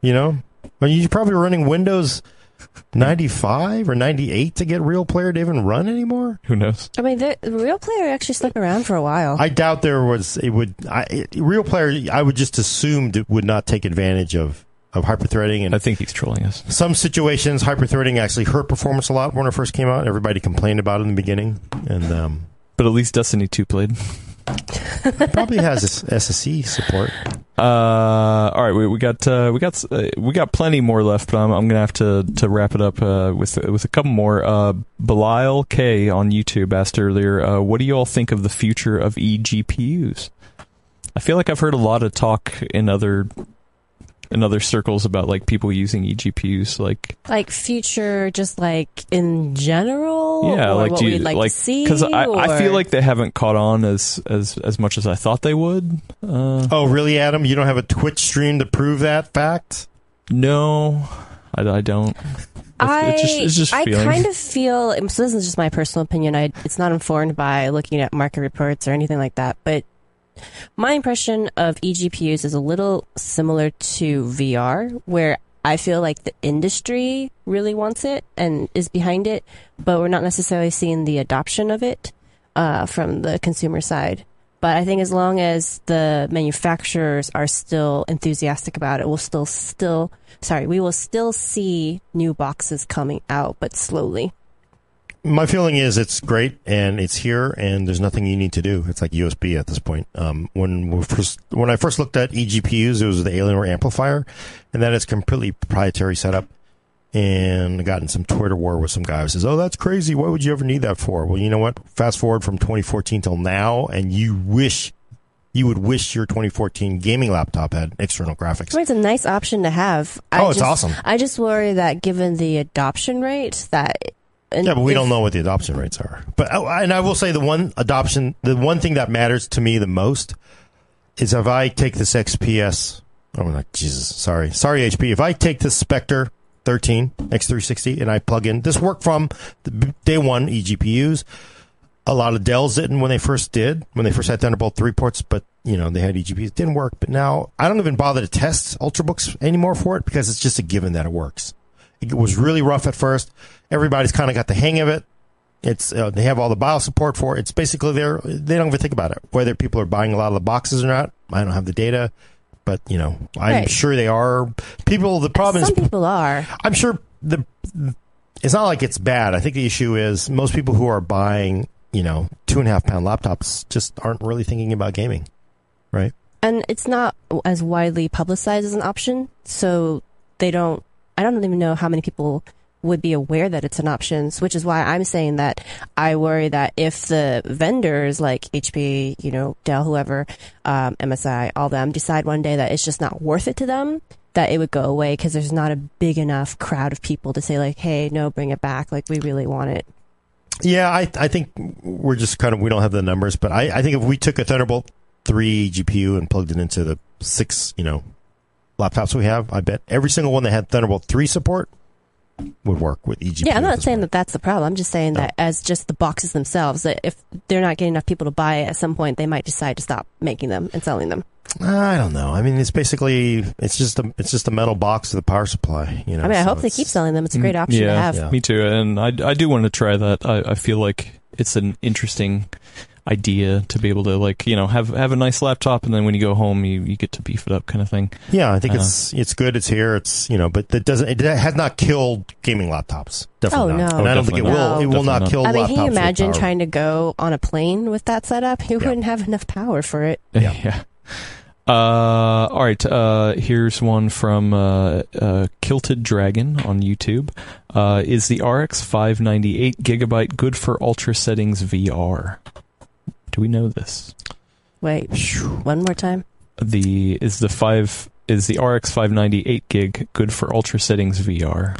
You know, are you probably running Windows ninety five or ninety eight to get Real Player to even run anymore? Who knows? I mean, the, the real player actually stuck around for a while. I doubt there was. It would. I, it, Real Player. I would just assumed it would not take advantage of of hyperthreading and I think he's trolling us. some situations hyperthreading actually hurt performance a lot when it first came out. Everybody complained about it in the beginning, and um, But at least Destiny 2 played. Probably has SSE support. Uh, all right, we, we got uh, we got uh, we got plenty more left, but I'm, I'm gonna have to to wrap it up uh, with with a couple more. Uh, Belial K on YouTube asked earlier, uh, what do you all think of the future of eGPUs? I feel like I've heard a lot of talk in other in other circles about like people using eGPUs, like like future, just like in general. yeah, or like what do you we'd like, like to see. because I, I feel like they haven't caught on as as as much as I thought they would. Uh, Oh, really, Adam? You don't have a Twitch stream to prove that fact? no, I, I don't. I, it's just, it's just I kind of feel so. This is just my personal opinion. I, it's not informed by looking at market reports or anything like that. But my impression of eGPUs is a little similar to VR, where I feel like the industry really wants it and is behind it, but we're not necessarily seeing the adoption of it uh, from the consumer side. But I think as long as the manufacturers are still enthusiastic about it, we'll still still sorry, we will still see new boxes coming out, but slowly. My feeling is it's great and it's here and there's nothing you need to do. It's like USB at this point. Um, when we first, when I first looked at eGPUs, it was the Alienware amplifier, and that is completely proprietary setup. And I got in some Twitter war with some guy who says, "Oh, that's crazy. Why would you ever need that for?" Well, you know what? Fast forward from 2014 till now, and you wish you would wish your 2014 gaming laptop had external graphics. I mean, it's a nice option to have. I Oh, it's just- awesome. I just worry that given the adoption rate, that and Yeah, but we if- don't know what the adoption rates are. But oh, and I will say the one adoption, the one thing that matters to me the most is if I take this XPS. Oh my Jesus, sorry, sorry HP. If I take this Spectre 13 X360 and I plug in this worked from the day one eGPUs. A lot of Dells didn't when they first did, when they first had Thunderbolt 3 ports, but you know, they had eGPUs It didn't work. But now I don't even bother to test Ultrabooks anymore for it because it's just a given that it works. It was really rough at first. Everybody's kind of got the hang of it. It's uh, they have all the BIOS support for it. It's basically there. They don't even think about it whether people are buying a lot of the boxes or not. I don't have the data, but you know I'm Right. sure they are. People. The problem is Some is people are. I'm sure the it's not like it's bad. I think the issue is most people who are buying you know two and a half pound laptops just aren't really thinking about gaming, right? and it's not as widely publicized as an option so they don't i don't even know how many people would be aware that it's an option which is why i'm saying that i worry that if the vendors like hp you know dell whoever um, msi all them decide one day that it's just not worth it to them that it would go away because there's not a big enough crowd of people to say like hey no bring it back. Like we really want it. Yeah, I I think we're just kind of we don't have the numbers, but I I think if we took a Thunderbolt three GPU and plugged it into the six you know laptops we have, I bet every single one that had Thunderbolt three support would work with eGPU. Yeah, I'm not saying point. that that's the problem. I'm just saying that as just the boxes themselves, that if they're not getting enough people to buy it, at some point they might decide to stop making them and selling them. I don't know. I mean, it's basically it's just a it's just a metal box with a power supply. You know. I mean, I so hope they keep selling them. It's a great option Mm, yeah, to have. yeah. Me too, and I, I do want to try that. I, I feel like it's an interesting idea to be able to like you know have have a nice laptop, and then when you go home, you, you get to beef it up, kind of thing. Yeah, I think Uh, it's it's good. It's here. It's you know, but it doesn't. It has not killed gaming laptops. Definitely Oh, not. no. And I don't think it Definitely will. not. It will not not. kill I mean, laptops. can you imagine trying to go on a plane with that setup? You Yeah. wouldn't have enough power for it. Yeah. yeah. Uh, all right. Uh, here's one from uh, uh, Kilted Dragon on YouTube. Uh, is the RX 598 gigabyte good for ultra settings VR? Do we know this? Wait, one more time. The is the five is the RX 598 gig good for ultra settings VR?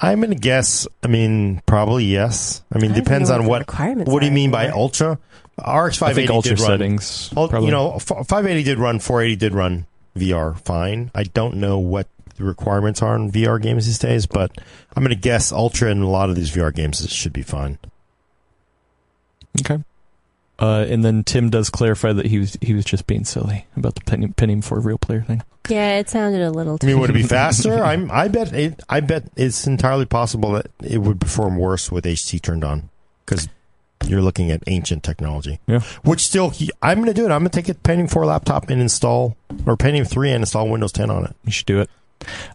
I'm gonna guess. I mean, probably yes. I mean, I don't depends know on the what. requirements. What do you mean by anymore. ultra? RX I think 580 ultra did run. settings. Well, probably. you know, 580 did run. 480 did run VR fine. I don't know what the requirements are on VR games these days, but I'm gonna guess ultra in a lot of these VR games should be fine. Okay. Uh, and then Tim does clarify that he was he was just being silly about the penny, penny for a real player thing. Yeah, it sounded a little. Too- I mean, would it be faster? I'm. I bet. It, I bet it's entirely possible that it would perform worse with HT turned on because you're looking at ancient technology. Yeah. Which still, I'm going to do it. I'm going to take a Pentium 4 laptop and install, or Pentium 3 and install Windows 10 on it. You should do it.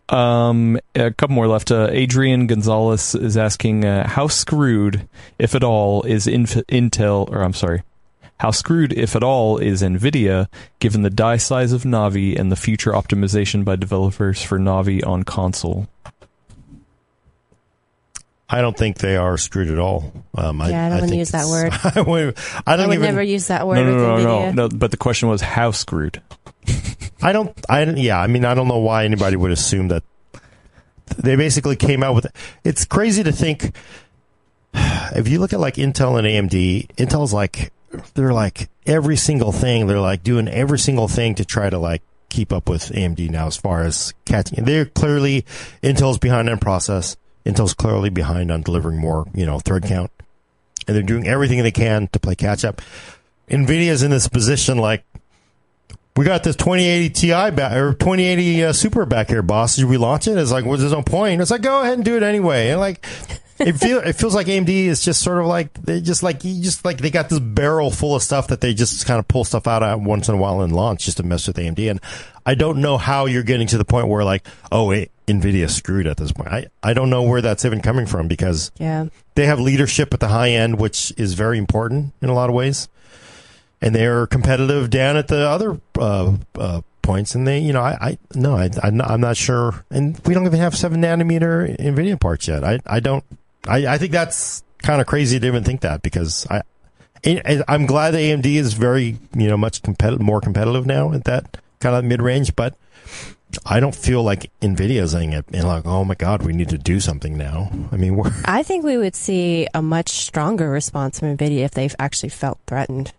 Um, a couple more left. Uh, Adrian Gonzalez is asking, uh, how screwed, if at all, is Inf- Intel, or I'm sorry, how screwed, if at all, is NVIDIA, given the die size of Navi and the future optimization by developers for Navi on console? I don't think they are screwed at all. Um, Yeah, I don't wanna think use that word. I would, I don't I would even. never use that word No, no, with no, no, no, But the question was, how screwed? I don't. I don't. Yeah. I mean, I don't know why anybody would assume that they basically came out with. It's crazy to think. If you look at like Intel and AMD, Intel's like they're like every single thing. They're like doing every single thing to try to like keep up with AMD now as far as catching. They're clearly Intel's behind on process. Intel's clearly behind on delivering more, you know, thread count, and they're doing everything they can to play catch up. Nvidia's in this position like we got this 2080 Ti back or 2080 uh, Super back here, boss. Should we launch it? It's like, well, there's no point. It's like, go ahead and do it anyway. And like, it feel it feels like AMD is just sort of like they just like you just like they got this barrel full of stuff that they just kind of pull stuff out at once in a while and launch just to mess with AMD. And I don't know how you're getting to the point where like, oh, wait, Nvidia screwed at this point. I I don't know where that's even coming from because Yeah. they have leadership at the high end, which is very important in a lot of ways. And they're competitive down at the other uh, uh, points. And they, you know, I, I no, I, I'm, not, I'm not sure. And we don't even have seven nanometer NVIDIA parts yet. I, I don't. I, I think that's kind of crazy to even think that because I, I'm glad that AMD is very, you know, much competitive, more competitive now at that kind of mid range, but. I don't feel like Nvidia's saying it and like, oh my god, we need to do something now. I mean, we're I think we would see a much stronger response from NVIDIA if they've actually felt threatened.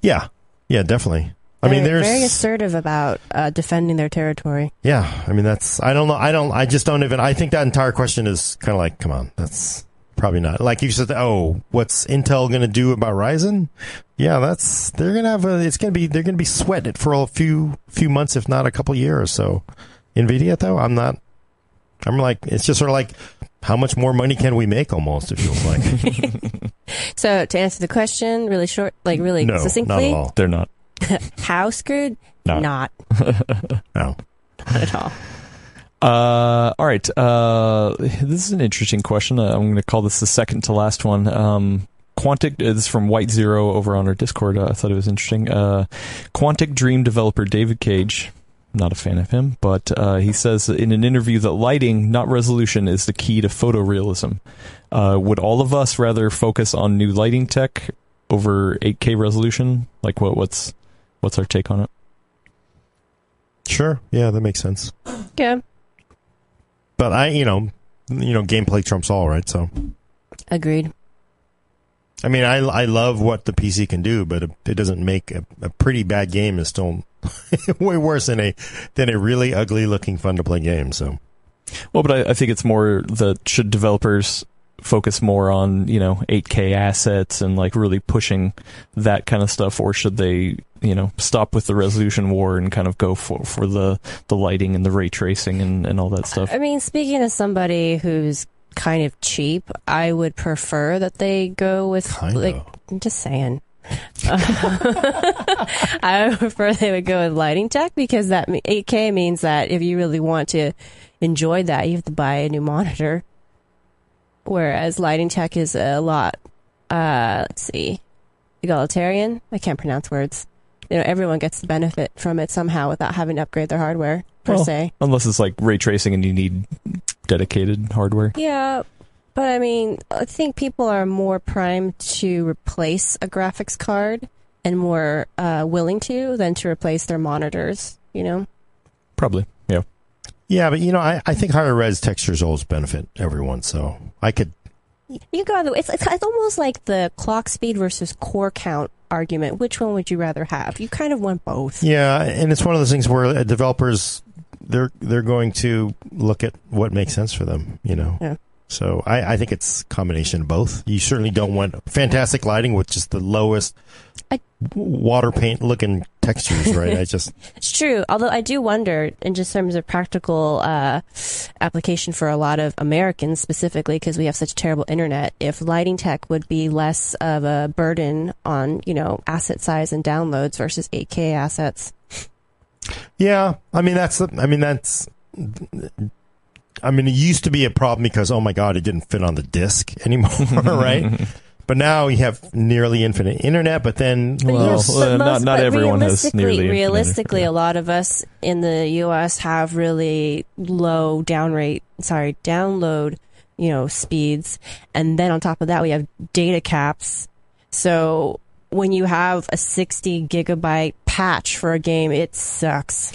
Yeah, yeah, definitely. I mean, They're very assertive about uh, defending their territory. yeah. I mean, that's I don't know. I don't. I just don't even. I think that entire question is kind of like, come on, that's probably not. Like you said, oh, what's Intel going to do about Ryzen? Yeah, that's they're going to have a. It's going to be they're going to be sweating it for a few few months, if not a couple years. So, Nvidia though, I'm not. I'm like, it's just sort of like, how much more money can we make? Almost, it feels like. So to answer the question, really short, like really no, not succinctly, at all. They're not. how screwed? No. Not, No. not at all. Uh, all right. Uh, this is an interesting question. Uh, I'm going to call this the second to last one. Um, Quantic, uh, this is from White Zero over on our Discord. Uh, I thought it was interesting. Uh, Quantic Dream developer David Cage, not a fan of him, but uh, he says in an interview that lighting, not resolution, is the key to photorealism. Uh, would all of us rather focus on new lighting tech over 8K resolution? Like, what? What's what's our take on it? Sure. Yeah, that makes sense. Yeah, But I, you know, you know, gameplay trumps all, right? So, agreed. I mean, I I love what the PC can do, but it, it doesn't make a, a pretty bad game is still way worse than a than a really ugly looking fun to play game. So, Well, but I, I think it's more that should developers focus more on you know 8K assets and like really pushing that kind of stuff, or should they you know stop with the resolution war and kind of go for for the the lighting and the ray tracing and, and all that stuff? I mean, speaking as somebody who's kind of cheap, I would prefer that they go with Kind like. of. I'm just saying. I would prefer they would go with lighting tech because that 8K means that if you really want to enjoy that, you have to buy a new monitor. Whereas lighting tech is a lot, uh, let's see, egalitarian. I can't pronounce words. You know, everyone gets the benefit from it somehow without having to upgrade their hardware per Well, se. Unless it's like ray tracing and you need dedicated hardware. Yeah, but I mean, I think people are more primed to replace a graphics card and more uh, willing to than to replace their monitors. You know, Probably, yeah. but you know, I, I think higher res textures always benefit everyone. So I could, you go. It's, it's it's almost like the clock speed versus core count argument. Which one would you rather have? You kind of want both. yeah, and it's one of those things where uh, developers they're they're going to look at what makes sense for them. You know, Yeah. So I, I think it's combination of both. You certainly don't want fantastic lighting with just the lowest I- water paint looking textures, right? I just It's true. Although I do wonder, in just terms of practical uh, application for a lot of Americans specifically, because we have such terrible internet, if lighting tech would be less of a burden on, you know, asset size and downloads versus 8K assets. Yeah, I mean that's I mean that's I mean it used to be a problem because oh my god it didn't fit on the disk anymore, right? But now you have nearly infinite internet, but then But Well, yes, uh, but not- most- not but everyone has realistically- nearly Realistically, internet. a lot of us in the U.S. have really low down rate, sorry, download, you know, speeds, and then on top of that, we have data caps. So when you have a 60 gigabyte patch for a game, it sucks.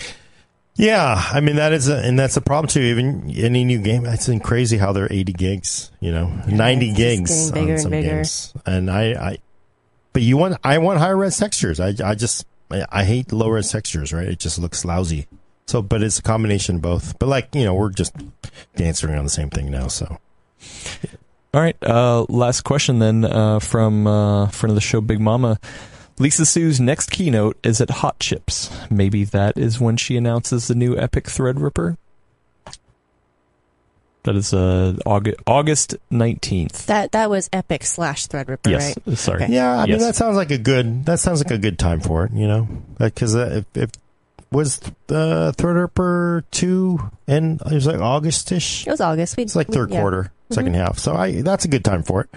Yeah, I mean that is a and that's a problem too. Even any new game, it's been crazy how they're eighty gigs, you know, ninety it's gigs bigger on and some bigger. games, and I, I, but you want I want higher res textures. I I just I, I hate low res textures, right? It just looks lousy. So, but it's a combination of both. But like you know, we're just dancing around the same thing now. So. All right. Uh, last question then uh, from uh, friend of the show, Big Mama. Lisa Su's next keynote is at Hot Chips. Maybe that is when she announces the new EPYC Threadripper. That is uh, August August nineteenth. That that was EPYC slash Threadripper, Yes. right? Sorry. Okay. Yeah, I mean that sounds like a good that sounds like a good time for it, you know, because uh, if, if was the Threadripper two and it was like Augustish. It was August. We, It's like we- third yeah. quarter, 2nd half. So I that's a good time for it.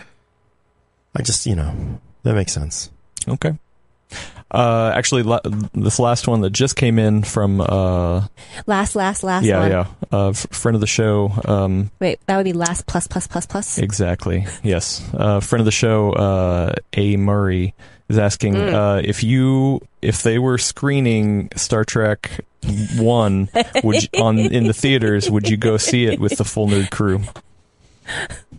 I just you know that makes sense. Okay. Uh, actually, la- this last one that just came in from uh, Last, last, last yeah, one. yeah, uh, f- friend of the show, um, Wait, that would be last plus plus plus plus. Exactly. Yes. Uh, friend of the show, uh, A. Murray is asking Mm. uh, if you if they were screening Star Trek One would you, on in the theaters, would you go see it with the full nerd crew?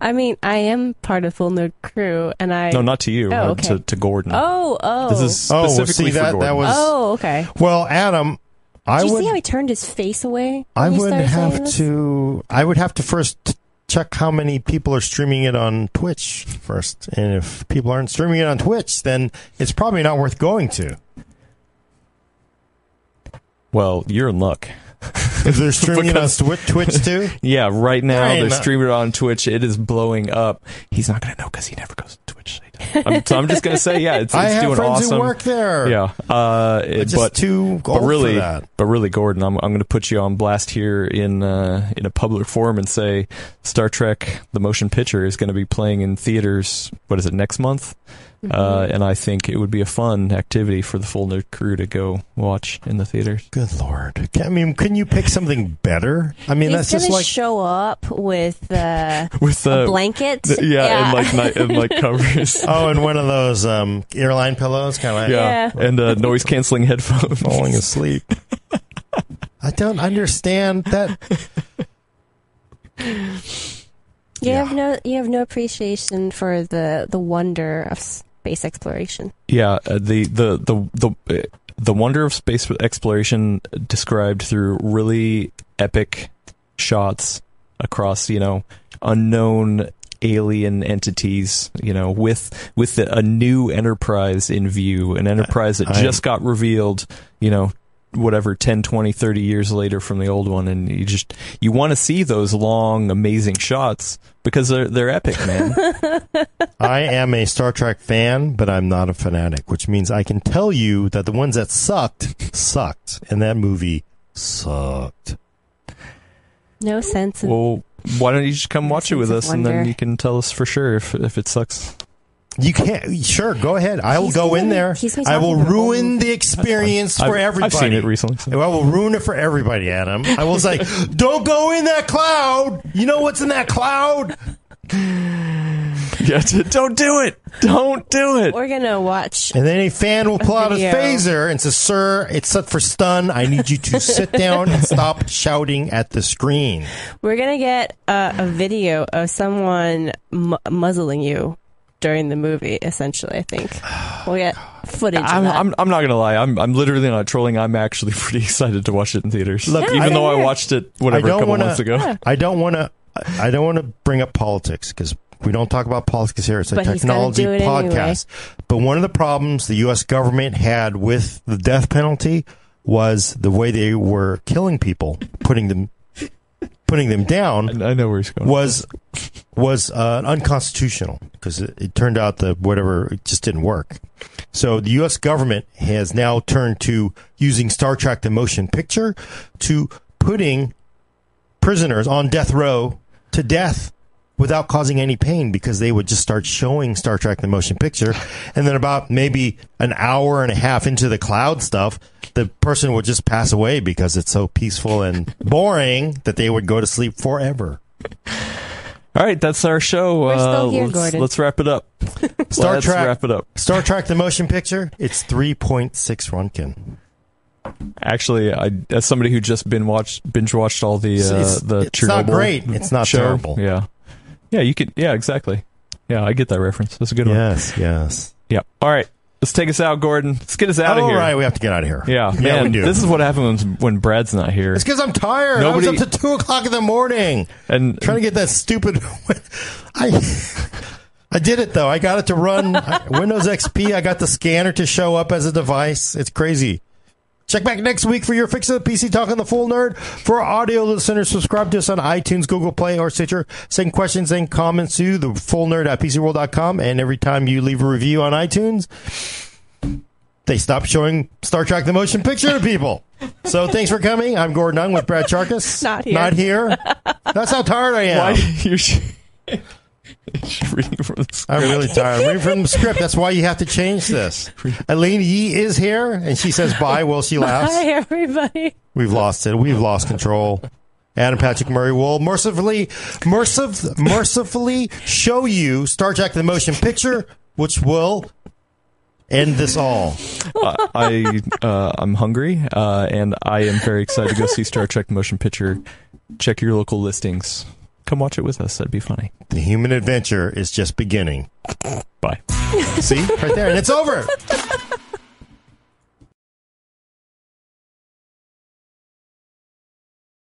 I mean, I am part of Full Nerd Crew, and I. No, not to you. Oh, uh, okay. to, to Gordon. Oh, oh. This is Oh, specifically see, for that- Gordon. that was- Oh, okay. Well, Adam, I Did you would see how he turned his face away? I when would started have to I would have to first check how many people are streaming it on Twitch first, and if people aren't streaming it on Twitch, then it's probably not worth going to. well, you're in luck. If they're streaming it on Twi- Twitch too. Yeah, right now Right, they're not- streaming it on Twitch. It is blowing up. He's not going to know because he never goes to Twitch. I'm, so I'm just going to say, yeah, it's, it's I have doing friends awesome. who work there. Yeah, uh, it- just but too old but really, for that. but really, Gordon, I'm I'm going to put you on blast here in uh, in a public forum and say Star Trek: The Motion Picture is going to be playing in theaters. What is it next month? Mm-hmm. Uh, and I think it would be a fun activity for the full nerd crew to go watch in the theaters. Good lord! I mean, couldn't you pick something better? I mean, He's that's gonna just like show up with uh, With a uh, blanket. th- yeah, and like night and like covers. oh, and one of those um, airline pillows, kind of like yeah, Yeah. and uh, noise canceling headphones. falling asleep. I don't understand that. you Yeah. have no you have no appreciation for the the wonder of space exploration. Yeah, uh, the the the the uh, the wonder of space exploration described through really epic shots across you know unknown alien entities you know with with the, a new enterprise in view an enterprise that I- just got revealed you know whatever 10 20 30 years later from the old one and you just you want to see those long amazing shots because they're they're epic man I am a Star Trek fan, but I'm not a fanatic, which means I can tell you that the ones that sucked sucked, and that movie sucked. No sense of Well, why don't you just come watch it with us, of and then you can tell us for sure if if it sucks. You can't. Sure, go ahead. I will He's go gonna in there. he's gonna be I will talking about all ruin the experience for I've, everybody. I've seen it recently. so- I will ruin it for everybody, Adam. I will say, don't go in that cloud. You know what's in that cloud? Yeah, t- don't do it. Don't do it. We're gonna watch. And then a fan will pull out his phaser and says, Sir, it's set for stun. I need you to sit down and stop shouting at the screen. We're gonna get uh, a video of someone mu- muzzling you during the movie. Essentially, I think oh, we'll get footage. of I'm, that. I'm I'm not gonna lie. I'm I'm literally not trolling. I'm actually pretty excited to watch it in theaters. Look, even I- though I watched it whatever I a don't couple wanna- months ago. I don't want to I don't want to bring up politics because we don't talk about politics here. It's a But technology do it anyway. podcast. But one of the problems the U.S. government had with the death penalty was the way they were killing people, putting them putting them down I know where he's going. was was uh, unconstitutional because it, it turned out that whatever it just didn't work. So the U.S. government has now turned to using Star Trek: The Motion Picture to putting prisoners on death row to death without causing any pain because they would just start showing Star Trek the motion picture and then about maybe an hour and a half into the cloud stuff the person would just pass away because it's so peaceful and boring that they would go to sleep forever. All right, that's our show. We're still uh, here, let's, Gordon. let's wrap it up. Star let's Trek wrap it up. Star Trek the motion picture it's 3.6 Runkin. Actually, I as somebody who just been watched binge watched all the uh, It's- the it's not great. It's not show. terrible. Yeah, yeah, you could. Yeah, exactly. Yeah, I get that reference. That's a good one. Yes, yes. Yeah. All right, let's take us out, Gordon. Let's get us out of All here. right, we have to get out of here. Yeah, yeah, man. we do. This is what happens when, when Brad's not here. it's because I'm tired. Nobody- I was up to two o'clock in the morning. And trying to get that stupid. I I did it though. I got it to run Windows XP. I got the scanner to show up as a device. It's crazy. Check back next week for your fix of the PC Talk on the Full Nerd. For our audio listeners, subscribe to us on iTunes, Google Play, or Stitcher. Send questions and comments to the full nerd at PCWorld.com. And every time you leave a review on iTunes, they stop showing Star Trek the motion picture to people. So thanks for coming. I'm Gordon Ung with Brad Chacos. Not here. Not here. That's how tired I am. why you're, you're reading from the script. I'm really tired. I'm reading from the script. That's why you have to change this. Alaina Yee is here, and she says bye while she laughs. Hi, everybody. We've lost it. We've lost control. Adam Patrick Murray will mercifully, mercif- mercifully show you Star Trek: The Motion Picture, which will end this all. Uh, I uh, I'm hungry, uh, and I am very excited to go see Star Trek motion picture. Check your local listings. Come watch it with us. That'd be funny. The human adventure is just beginning. Bye. See, right there, and it's over.